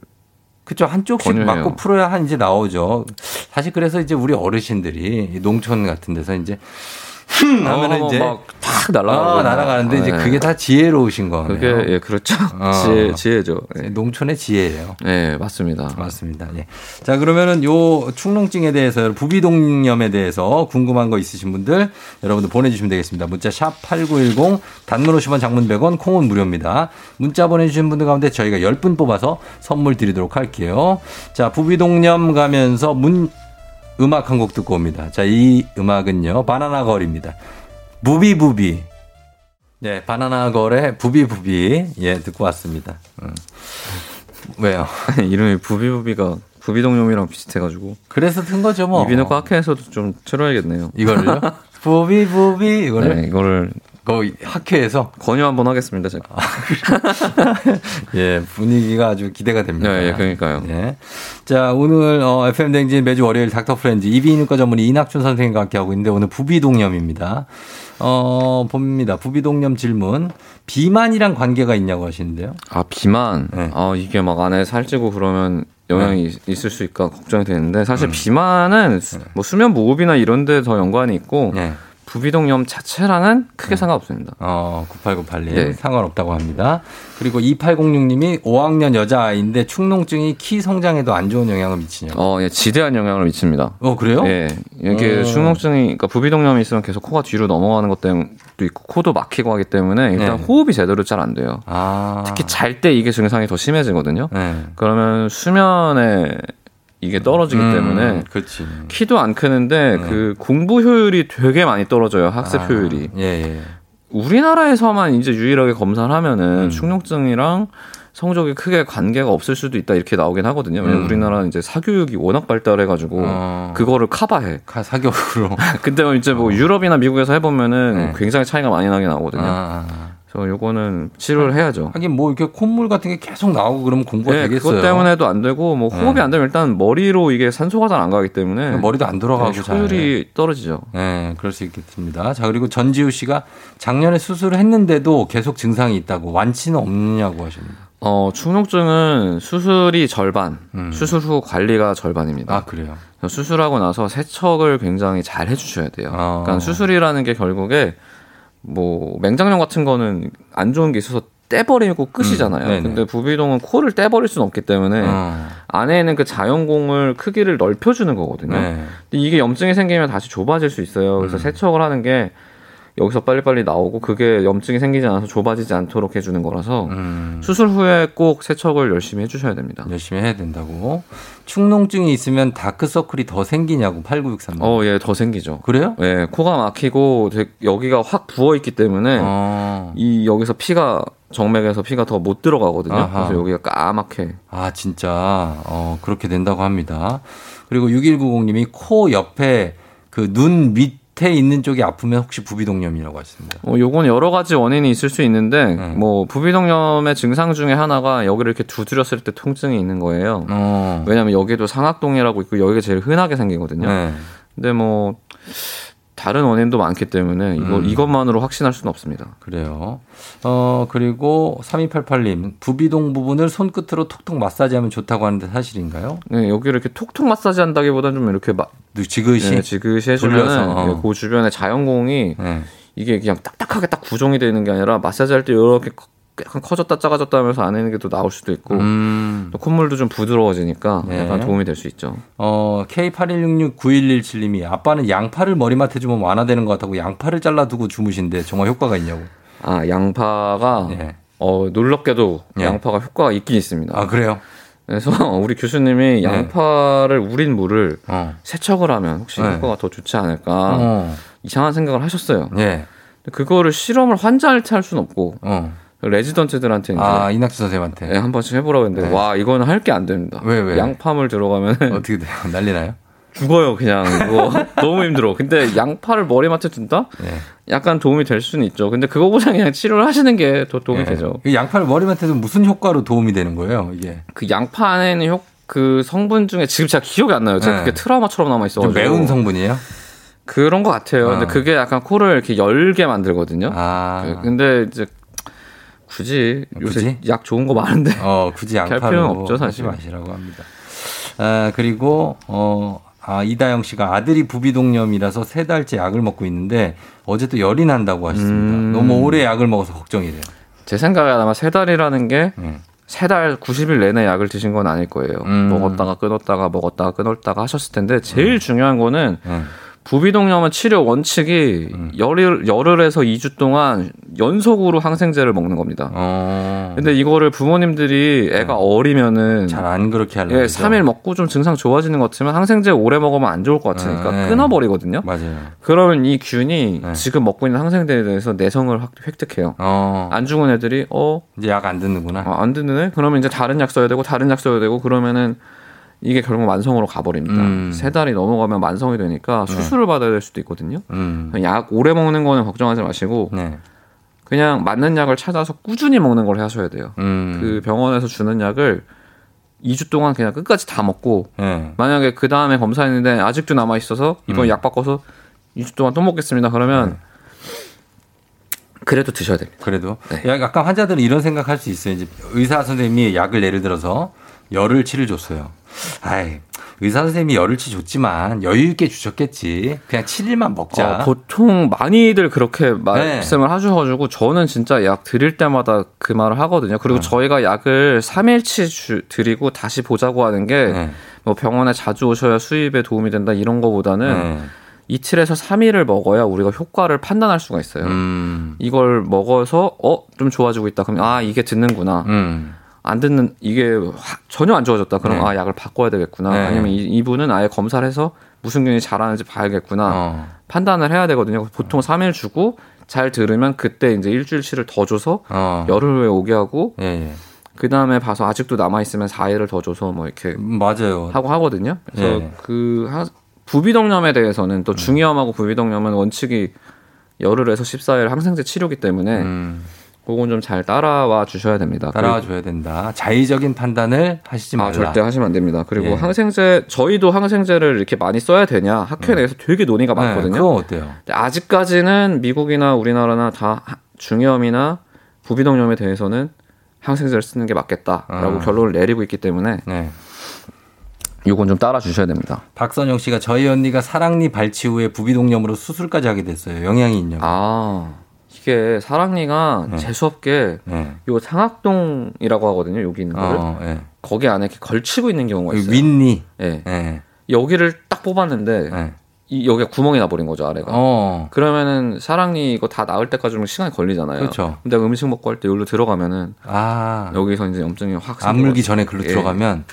S1: 그쵸 한쪽씩
S16: 권유해요.
S1: 맞고 풀어야 한 이제 나오죠. 사실 그래서 이제 우리 어르신들이 이 농촌 같은 데서 이제 흠 하면은
S16: 어,
S1: 이제
S16: 막탁
S1: 아,
S16: 날아가고
S1: 날아가는데 이제
S16: 네.
S1: 그게 다 지혜로우신 거네요.
S16: 그게 예 그렇죠
S1: 어.
S16: 지혜 지혜죠. 예.
S1: 농촌의 지혜예요.
S16: 네 맞습니다.
S1: 맞습니다. 예. 자, 그러면은 요 축농증에 대해서 부비동염에 대해서 궁금한 거 있으신 분들 여러분들 보내주시면 되겠습니다. 문자 샵 8910 단문 50원 장문 100원 콩은 무료입니다. 문자 보내주신 분들 가운데 저희가 10분 뽑아서 선물 드리도록 할게요. 자, 부비동염 가면서 문 음악 한 곡 듣고 옵니다. 자, 이 음악은요. 바나나 걸입니다. 부비부비. 네, 바나나 걸의 부비부비. 예, 듣고 왔습니다. 음. 왜요?
S16: 이름이 부비부비가 부비동염이랑 비슷해가지고
S1: 그래서 튼 거죠, 뭐.
S16: 이비인후과 학회에서도 좀 틀어야겠네요.
S1: 이거를요? 부비부비 이거를
S16: 네, 이거를
S1: 그 학회에서
S16: 권유 한번 하겠습니다. 제가.
S1: 예 분위기가 아주 기대가 됩니다.
S16: 네, 예, 그러니까요.
S1: 예. 자 오늘 어, FM 댕진 매주 월요일 닥터 프렌즈 이비인후과 전문의 이낙준 선생님과 함께 하고 있는데 오늘 부비동염입니다. 어 봅니다. 부비동염 질문 비만이랑 관계가 있냐고 하시는데요.
S16: 아 비만.
S1: 네.
S16: 아 이게 막 안에 살찌고 그러면 영향이 있- 있을 수 있까 걱정이 되는데 사실
S1: 음.
S16: 비만은 수- 뭐 수면 무호흡이나 이런 데 더 연관이 있고
S1: 네.
S16: 부비동염 자체랑은 크게 상관없습니다.
S1: 어, 9898님.
S16: 네.
S1: 상관없다고 합니다. 그리고 2806님이 5학년 여자아이인데 축농증이 키 성장에도 안 좋은 영향을 미치냐고.
S16: 어, 예, 지대한 영향을 미칩니다.
S1: 어, 그래요?
S16: 예, 이게
S1: 어.
S16: 축농증이, 그러니까 부비동염이 있으면 계속 코가 뒤로 넘어가는 것 때문도 있고, 코도 막히고 하기 때문에 일단
S1: 네.
S16: 호흡이 제대로 잘 안 돼요.
S1: 아.
S16: 특히 잘 때 이게 증상이 더 심해지거든요.
S1: 네.
S16: 그러면 수면에 이게 떨어지기
S1: 음,
S16: 때문에
S1: 그렇지.
S16: 키도 안 크는데
S1: 네.
S16: 그 공부 효율이 되게 많이 떨어져요. 학습
S1: 아,
S16: 효율이.
S1: 예, 예.
S16: 우리나라에서만 이제 유일하게 검사를 하면은
S1: 음.
S16: 축농증이랑 성적이 크게 관계가 없을 수도 있다 이렇게 나오긴 하거든요. 왜냐면
S1: 음.
S16: 우리나라는 이제 사교육이 워낙 발달해가지고
S1: 어.
S16: 그거를 커버해.
S1: 카- 사격으로.
S16: 근데 이제 뭐 유럽이나 미국에서 해보면은
S1: 네.
S16: 굉장히 차이가 많이 나게 나오거든요.
S1: 아.
S16: 그래서 요거는 치료를 해야죠.
S1: 하긴 뭐 이렇게 콧물 같은 게 계속 나오고 그러면 공부가
S16: 네,
S1: 되겠어요.
S16: 그것 때문에도 안 되고 뭐 호흡이
S1: 네.
S16: 안 되면 일단 머리로 이게 산소가 잘 안 가기 때문에
S1: 머리도 안 돌아가고
S16: 네,
S1: 잘.
S16: 효율이 떨어지죠.
S1: 네, 그럴 수 있겠습니다. 자, 그리고 전지우 씨가 작년에 수술을 했는데도 계속 증상이 있다고 완치는 없느냐고 하십니다.
S16: 어, 축농증은 수술이 절반,
S1: 음.
S16: 수술 후 관리가 절반입니다.
S1: 아, 그래요?
S16: 수술하고 나서 세척을 굉장히 잘 해주셔야 돼요.
S1: 어.
S16: 그러니까 수술이라는 게 결국에 뭐 맹장염 같은 거는 안 좋은 게 있어서 떼버리고 끝이잖아요.
S1: 음.
S16: 근데 부비동은 코를 떼버릴 수는 없기 때문에
S1: 어.
S16: 안에 있는 그 자연공을 크기를 넓혀주는 거거든요.
S1: 네.
S16: 근데 이게 염증이 생기면 다시 좁아질 수 있어요. 그래서
S1: 음.
S16: 세척을 하는 게 여기서 빨리빨리 나오고 그게 염증이 생기지 않아서 좁아지지 않도록 해주는 거라서
S1: 음.
S16: 수술 후에 꼭 세척을 열심히 해주셔야 됩니다.
S1: 열심히 해야 된다고. 축농증이 있으면 다크서클이 더 생기냐고 8963님.
S16: 어, 예, 더 생기죠.
S1: 그래요?
S16: 예, 코가 막히고 여기가 확 부어 있기 때문에
S1: 어.
S16: 이 여기서 피가 정맥에서 피가 더 못 들어가거든요.
S1: 아하.
S16: 그래서 여기가 까맣게.
S1: 아, 진짜. 어, 그렇게 된다고 합니다. 그리고 6190님이 코 옆에 그 눈 밑 밑에 있는 쪽이 아프면 혹시 부비동염이라고 하십니다.
S16: 어, 요건 여러 가지 원인이 있을 수 있는데
S1: 네.
S16: 뭐 부비동염의 증상 중에 하나가 여기를 이렇게 두드렸을 때 통증이 있는 거예요.
S1: 어.
S16: 왜냐하면 여기도 상악동이라고 있고 여기가 제일 흔하게 생기거든요.
S1: 네.
S16: 근데 뭐 다른 원인도 많기 때문에 이거
S1: 음.
S16: 이것만으로 확신할 수는 없습니다.
S1: 그래요. 어, 그리고 3288님, 부비동 부분을 손끝으로 톡톡 마사지하면 좋다고 하는데 사실인가요?
S16: 네, 여기를 이렇게 톡톡 마사지 한다기보다는 좀 이렇게 막
S1: 지그시?
S16: 네, 지그시 해주면은
S1: 어.
S16: 예, 그 주변에 자연공이
S1: 네.
S16: 이게 그냥 딱딱하게 딱 구정이 되는 게 아니라 마사지 할 때 이렇게 커- 약간 커졌다 작아졌다 하면서 안에 있는 게 또 나올 수도 있고
S1: 음.
S16: 또 콧물도 좀 부드러워지니까
S1: 네.
S16: 약간 도움이 될 수 있죠.
S1: 어, K81669117님이 아빠는 양파를 머리맡에 주면 완화되는 것 같다고 양파를 잘라두고 주무신데 정말 효과가 있냐고.
S16: 아 양파가
S1: 네.
S16: 어 놀랍게도
S1: 네.
S16: 양파가 효과가 있긴 있습니다.
S1: 아, 그래요?
S16: 그래서 우리 교수님이
S1: 네.
S16: 양파를 우린 물을
S1: 어.
S16: 세척을 하면 혹시
S1: 네.
S16: 효과가 더 좋지 않을까
S1: 어.
S16: 이상한 생각을 하셨어요.
S1: 예.
S16: 근데 그거를 실험을 환자한테 할 수는 없고
S1: 어.
S16: 레지던트들한테
S1: 아, 이낙주 선생님한테.
S16: 네, 한 번씩 해보라고 했는데
S1: 네.
S16: 와 이거는 할게 안 됩니다.
S1: 왜, 왜?
S16: 양파물 들어가면
S1: 어떻게 돼요? 난리 나요?
S16: 죽어요 그냥 그거 너무 힘들어. 근데 양파를 머리맡에 둔다?
S1: 예.
S16: 약간 도움이 될 수는 있죠. 근데 그거보다 그냥 치료를 하시는 게 더 도움이
S1: 예.
S16: 되죠.
S1: 이 양파를 머리맡에 두면 무슨 효과로 도움이 되는 거예요, 이게?
S16: 그 양파 안에는 효, 그 성분 중에 지금 제가 기억이 안 나요. 제가
S1: 네.
S16: 그게 트라우마처럼 남아
S1: 좀
S16: 있어가지고
S1: 매운 성분이에요?
S16: 그런 것 같아요.
S1: 어.
S16: 근데 그게 약간 코를 이렇게 열게 만들거든요.
S1: 아.
S16: 그- 근데 이제 굳이 요새
S1: 굳이?
S16: 약 좋은 거 많은데
S1: 어, 굳이
S16: 할
S1: 양파로
S16: 필요는 없죠, 사실.
S1: 마시라고 합니다. 아, 그리고 어, 아, 이다영 씨가 아들이 부비동염이라서 세 달째 약을 먹고 있는데 어제 또 열이 난다고 하셨습니다.
S16: 음.
S1: 너무 오래 약을 먹어서 걱정이래요.
S16: 제 생각에 아마 세 달이라는 게
S1: 음.
S16: 세달 90일 내내 약을 드신 건 아닐 거예요.
S1: 음.
S16: 먹었다가 끊었다가 먹었다가 끊었다가 하셨을 텐데 제일 중요한 거는
S1: 음.
S16: 부비동염은 치료 원칙이 열흘, 열흘에서 2주 동안 연속으로 항생제를 먹는 겁니다.
S1: 어.
S16: 근데 이거를 부모님들이 애가 어리면은
S1: 잘 안 그렇게 하려고
S16: 예,
S1: 그러죠.
S16: 3일 먹고 좀 증상 좋아지는 것 같으면 항생제 오래 먹으면 안 좋을 것 같으니까
S1: 네.
S16: 끊어버리거든요.
S1: 맞아요.
S16: 그러면 이 균이
S1: 네.
S16: 지금 먹고 있는 항생제에 대해서 내성을 확 획득해요.
S1: 어.
S16: 안 죽은 애들이 어,
S1: 이제 약 안 듣는구나.
S16: 어, 안 듣네? 그러면 이제 다른 약 써야 되고 다른 약 써야 되고 그러면은 이게 결국 만성으로 가버립니다.
S1: 음.
S16: 세 달이 넘어가면 만성이 되니까 수술을 받아야 될 수도 있거든요.
S1: 음.
S16: 약 오래 먹는 거는 걱정하지 마시고
S1: 네.
S16: 그냥 맞는 약을 찾아서 꾸준히 먹는 걸 하셔야 돼요.
S1: 음.
S16: 그 병원에서 주는 약을 2주 동안 그냥 끝까지 다 먹고
S1: 네.
S16: 만약에 그 다음에 검사했는데 아직도 남아 있어서 이번
S1: 음.
S16: 약 바꿔서 2주 동안 또 먹겠습니다. 그러면
S1: 네.
S16: 그래도 드셔야 됩니다.
S1: 그래도
S16: 네.
S1: 야, 약간 환자들은 이런 생각할 수 있어요. 이제 의사 선생님이 약을 예를 들어서 열흘치를 줬어요. 아이 의사 선생님이 열흘치 줬지만 여유 있게 주셨겠지. 그냥 7일만 먹자.
S16: 어, 보통 많이들 그렇게
S1: 네.
S16: 말씀을 하셔가지고 저는 진짜 약 드릴 때마다 그 말을 하거든요. 그리고 저희가 약을 3일치 주, 드리고 다시 보자고 하는 게
S1: 네.
S16: 뭐 병원에 자주 오셔야 수입에 도움이 된다 이런 거보다는
S1: 네.
S16: 이틀에서 3일을 먹어야 우리가 효과를 판단할 수가 있어요.
S1: 음.
S16: 이걸 먹어서 어 좀 좋아지고 있다. 그러면 아 이게 듣는구나.
S1: 음.
S16: 안 듣는 이게 화- 전혀 안 좋아졌다. 그럼
S1: 네.
S16: 아 약을 바꿔야 되겠구나.
S1: 네.
S16: 아니면 이, 이분은 아예 검사를 해서 무슨 균이 잘하는지 봐야겠구나.
S1: 어.
S16: 판단을 해야 되거든요. 보통 3일 주고 잘 들으면 그때 이제 일주일치를 더 줘서
S1: 어.
S16: 열흘 후에 오게 하고
S1: 예, 예.
S16: 그 다음에 봐서 아직도 남아 있으면 4일을 더 줘서 뭐 이렇게
S1: 음, 맞아요.
S16: 하고 하거든요. 그래서
S1: 예.
S16: 그 하- 부비동염에 대해서는 또 중이염하고 부비동염은 원칙이 열흘에서 14일 항생제 치료기 때문에
S1: 음.
S16: 그건 좀 잘 따라와 주셔야 됩니다.
S1: 따라와 줘야 된다. 자의적인 판단을 하시지 말라.
S16: 아, 절대 하시면 안 됩니다. 그리고
S1: 예.
S16: 항생제 저희도 항생제를 이렇게 많이 써야 되냐 학회 내에서 되게 논의가
S1: 네,
S16: 많거든요.
S1: 그건 어때요?
S16: 아직까지는 미국이나 우리나라나 다 하- 중이염이나 부비동염에 대해서는 항생제를 쓰는 게 맞겠다라고
S1: 아.
S16: 결론을 내리고 있기 때문에
S1: 네.
S16: 이건 좀 따라 주셔야 됩니다.
S1: 박선영 씨가 저희 언니가 사랑니 발치 후에 부비동염으로 수술까지 하게 됐어요. 영향이 있냐고.
S16: 아 이게 사랑니가
S1: 네.
S16: 재수 없게
S1: 네.
S16: 요 상악동이라고 하거든요. 여기 있는 거를
S1: 어, 예.
S16: 거기 안에 이렇게 걸치고 있는 경우가
S1: 그
S16: 있어요.
S1: 윗니.
S16: 예.
S1: 예.
S16: 여기를 딱 뽑았는데
S1: 예.
S16: 이 여기가 구멍이 나버린 거죠 아래가.
S1: 어.
S16: 그러면은 사랑니 이거 다 나을 때까지 좀 시간이 걸리잖아요.
S1: 그렇죠.
S16: 근데 음식 먹고 할 때 여기로 들어가면은
S1: 아.
S16: 여기서 이제 염증이 확
S1: 안 물기 전에 글로
S16: 예.
S1: 들어가면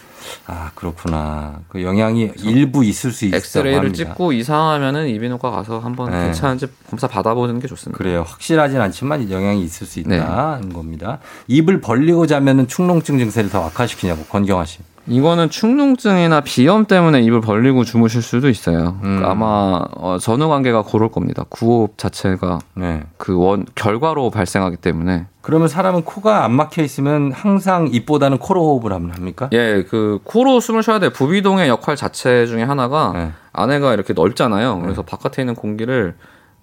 S1: 아 그렇구나. 그 영향이 일부 있을 수 있다고
S16: 엑스레이를
S1: 합니다.
S16: 찍고 이상하면은 이비인후과 가서 한번
S1: 네.
S16: 괜찮은지 검사 받아보는 게 좋습니다.
S1: 그래요. 확실하진 않지만 영향이 있을 수
S16: 네.
S1: 있다는 겁니다. 입을 벌리고 자면은 축농증 증세를 더 악화시키냐고 권경화 씨.
S16: 이거는 축농증이나 비염 때문에 입을 벌리고 주무실 수도 있어요.
S1: 음.
S16: 아마 어, 전후 관계가 고를 겁니다. 구호흡 자체가
S1: 네.
S16: 그원 결과로 발생하기 때문에.
S1: 그러면 사람은 코가 안 막혀 있으면 항상 입보다는 코로 호흡을 하면 합니까?
S16: 예, 그 코로 숨을 쉬어야 돼. 부비동의 역할 자체 중에 하나가
S1: 네.
S16: 안에가 이렇게 넓잖아요. 그래서 바깥에 있는 공기를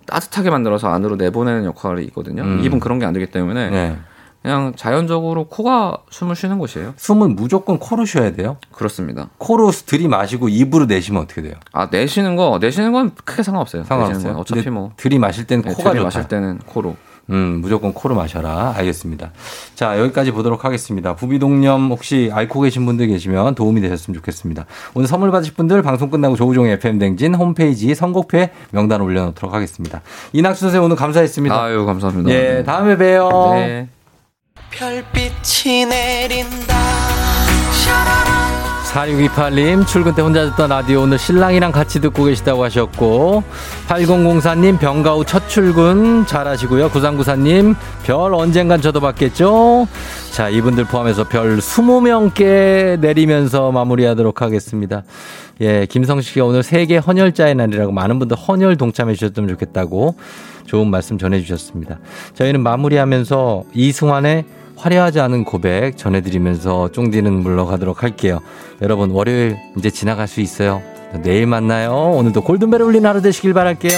S16: 따뜻하게 만들어서 안으로 내보내는 역할이 있거든요.
S1: 음.
S16: 입은 그런 게 안 되기 때문에
S1: 네.
S16: 그냥 자연적으로 코가 숨을 쉬는 곳이에요.
S1: 숨은 무조건 코로 쉬어야 돼요?
S16: 그렇습니다.
S1: 코로 들이마시고 입으로 내쉬면 어떻게 돼요?
S16: 아 내쉬는 거 내쉬는 건 크게 상관없어요.
S1: 상관없어요.
S16: 어차피 뭐
S1: 들이마실 때는
S16: 네,
S1: 코가
S16: 들이마실
S1: 좋다.
S16: 때는 코로.
S1: 음, 무조건 코로 마셔라. 알겠습니다. 자, 여기까지 보도록 하겠습니다. 부비동염 혹시 앓고 계신 분들 계시면 도움이 되셨으면 좋겠습니다. 오늘 선물 받으실 분들 방송 끝나고 조우종의 FM댕진 홈페이지 선곡표에 명단 올려놓도록 하겠습니다. 이낙수 선생님 오늘 감사했습니다.
S16: 아유, 감사합니다.
S1: 예, 다음에 봬요.
S16: 네.
S2: 별빛이 내린다
S1: 4628님, 출근 때 혼자 듣던 라디오 오늘 신랑이랑 같이 듣고 계시다고 하셨고, 8004님, 병가 후 첫 출근 잘하시고요. 9394님, 별 언젠간 저도 받겠죠? 자, 이분들 포함해서 별 20명께 내리면서 마무리하도록 하겠습니다. 예, 김성식 씨가 오늘 세계 헌혈자의 날이라고 많은 분들 헌혈 동참해 주셨으면 좋겠다고 좋은 말씀 전해 주셨습니다. 저희는 마무리하면서 이승환의 화려하지 않은 고백 전해드리면서 쫑디는 물러가도록 할게요. 여러분, 월요일 이제 지나갈 수 있어요. 내일 만나요. 오늘도 골든벨 울린 하루 되시길 바랄게요.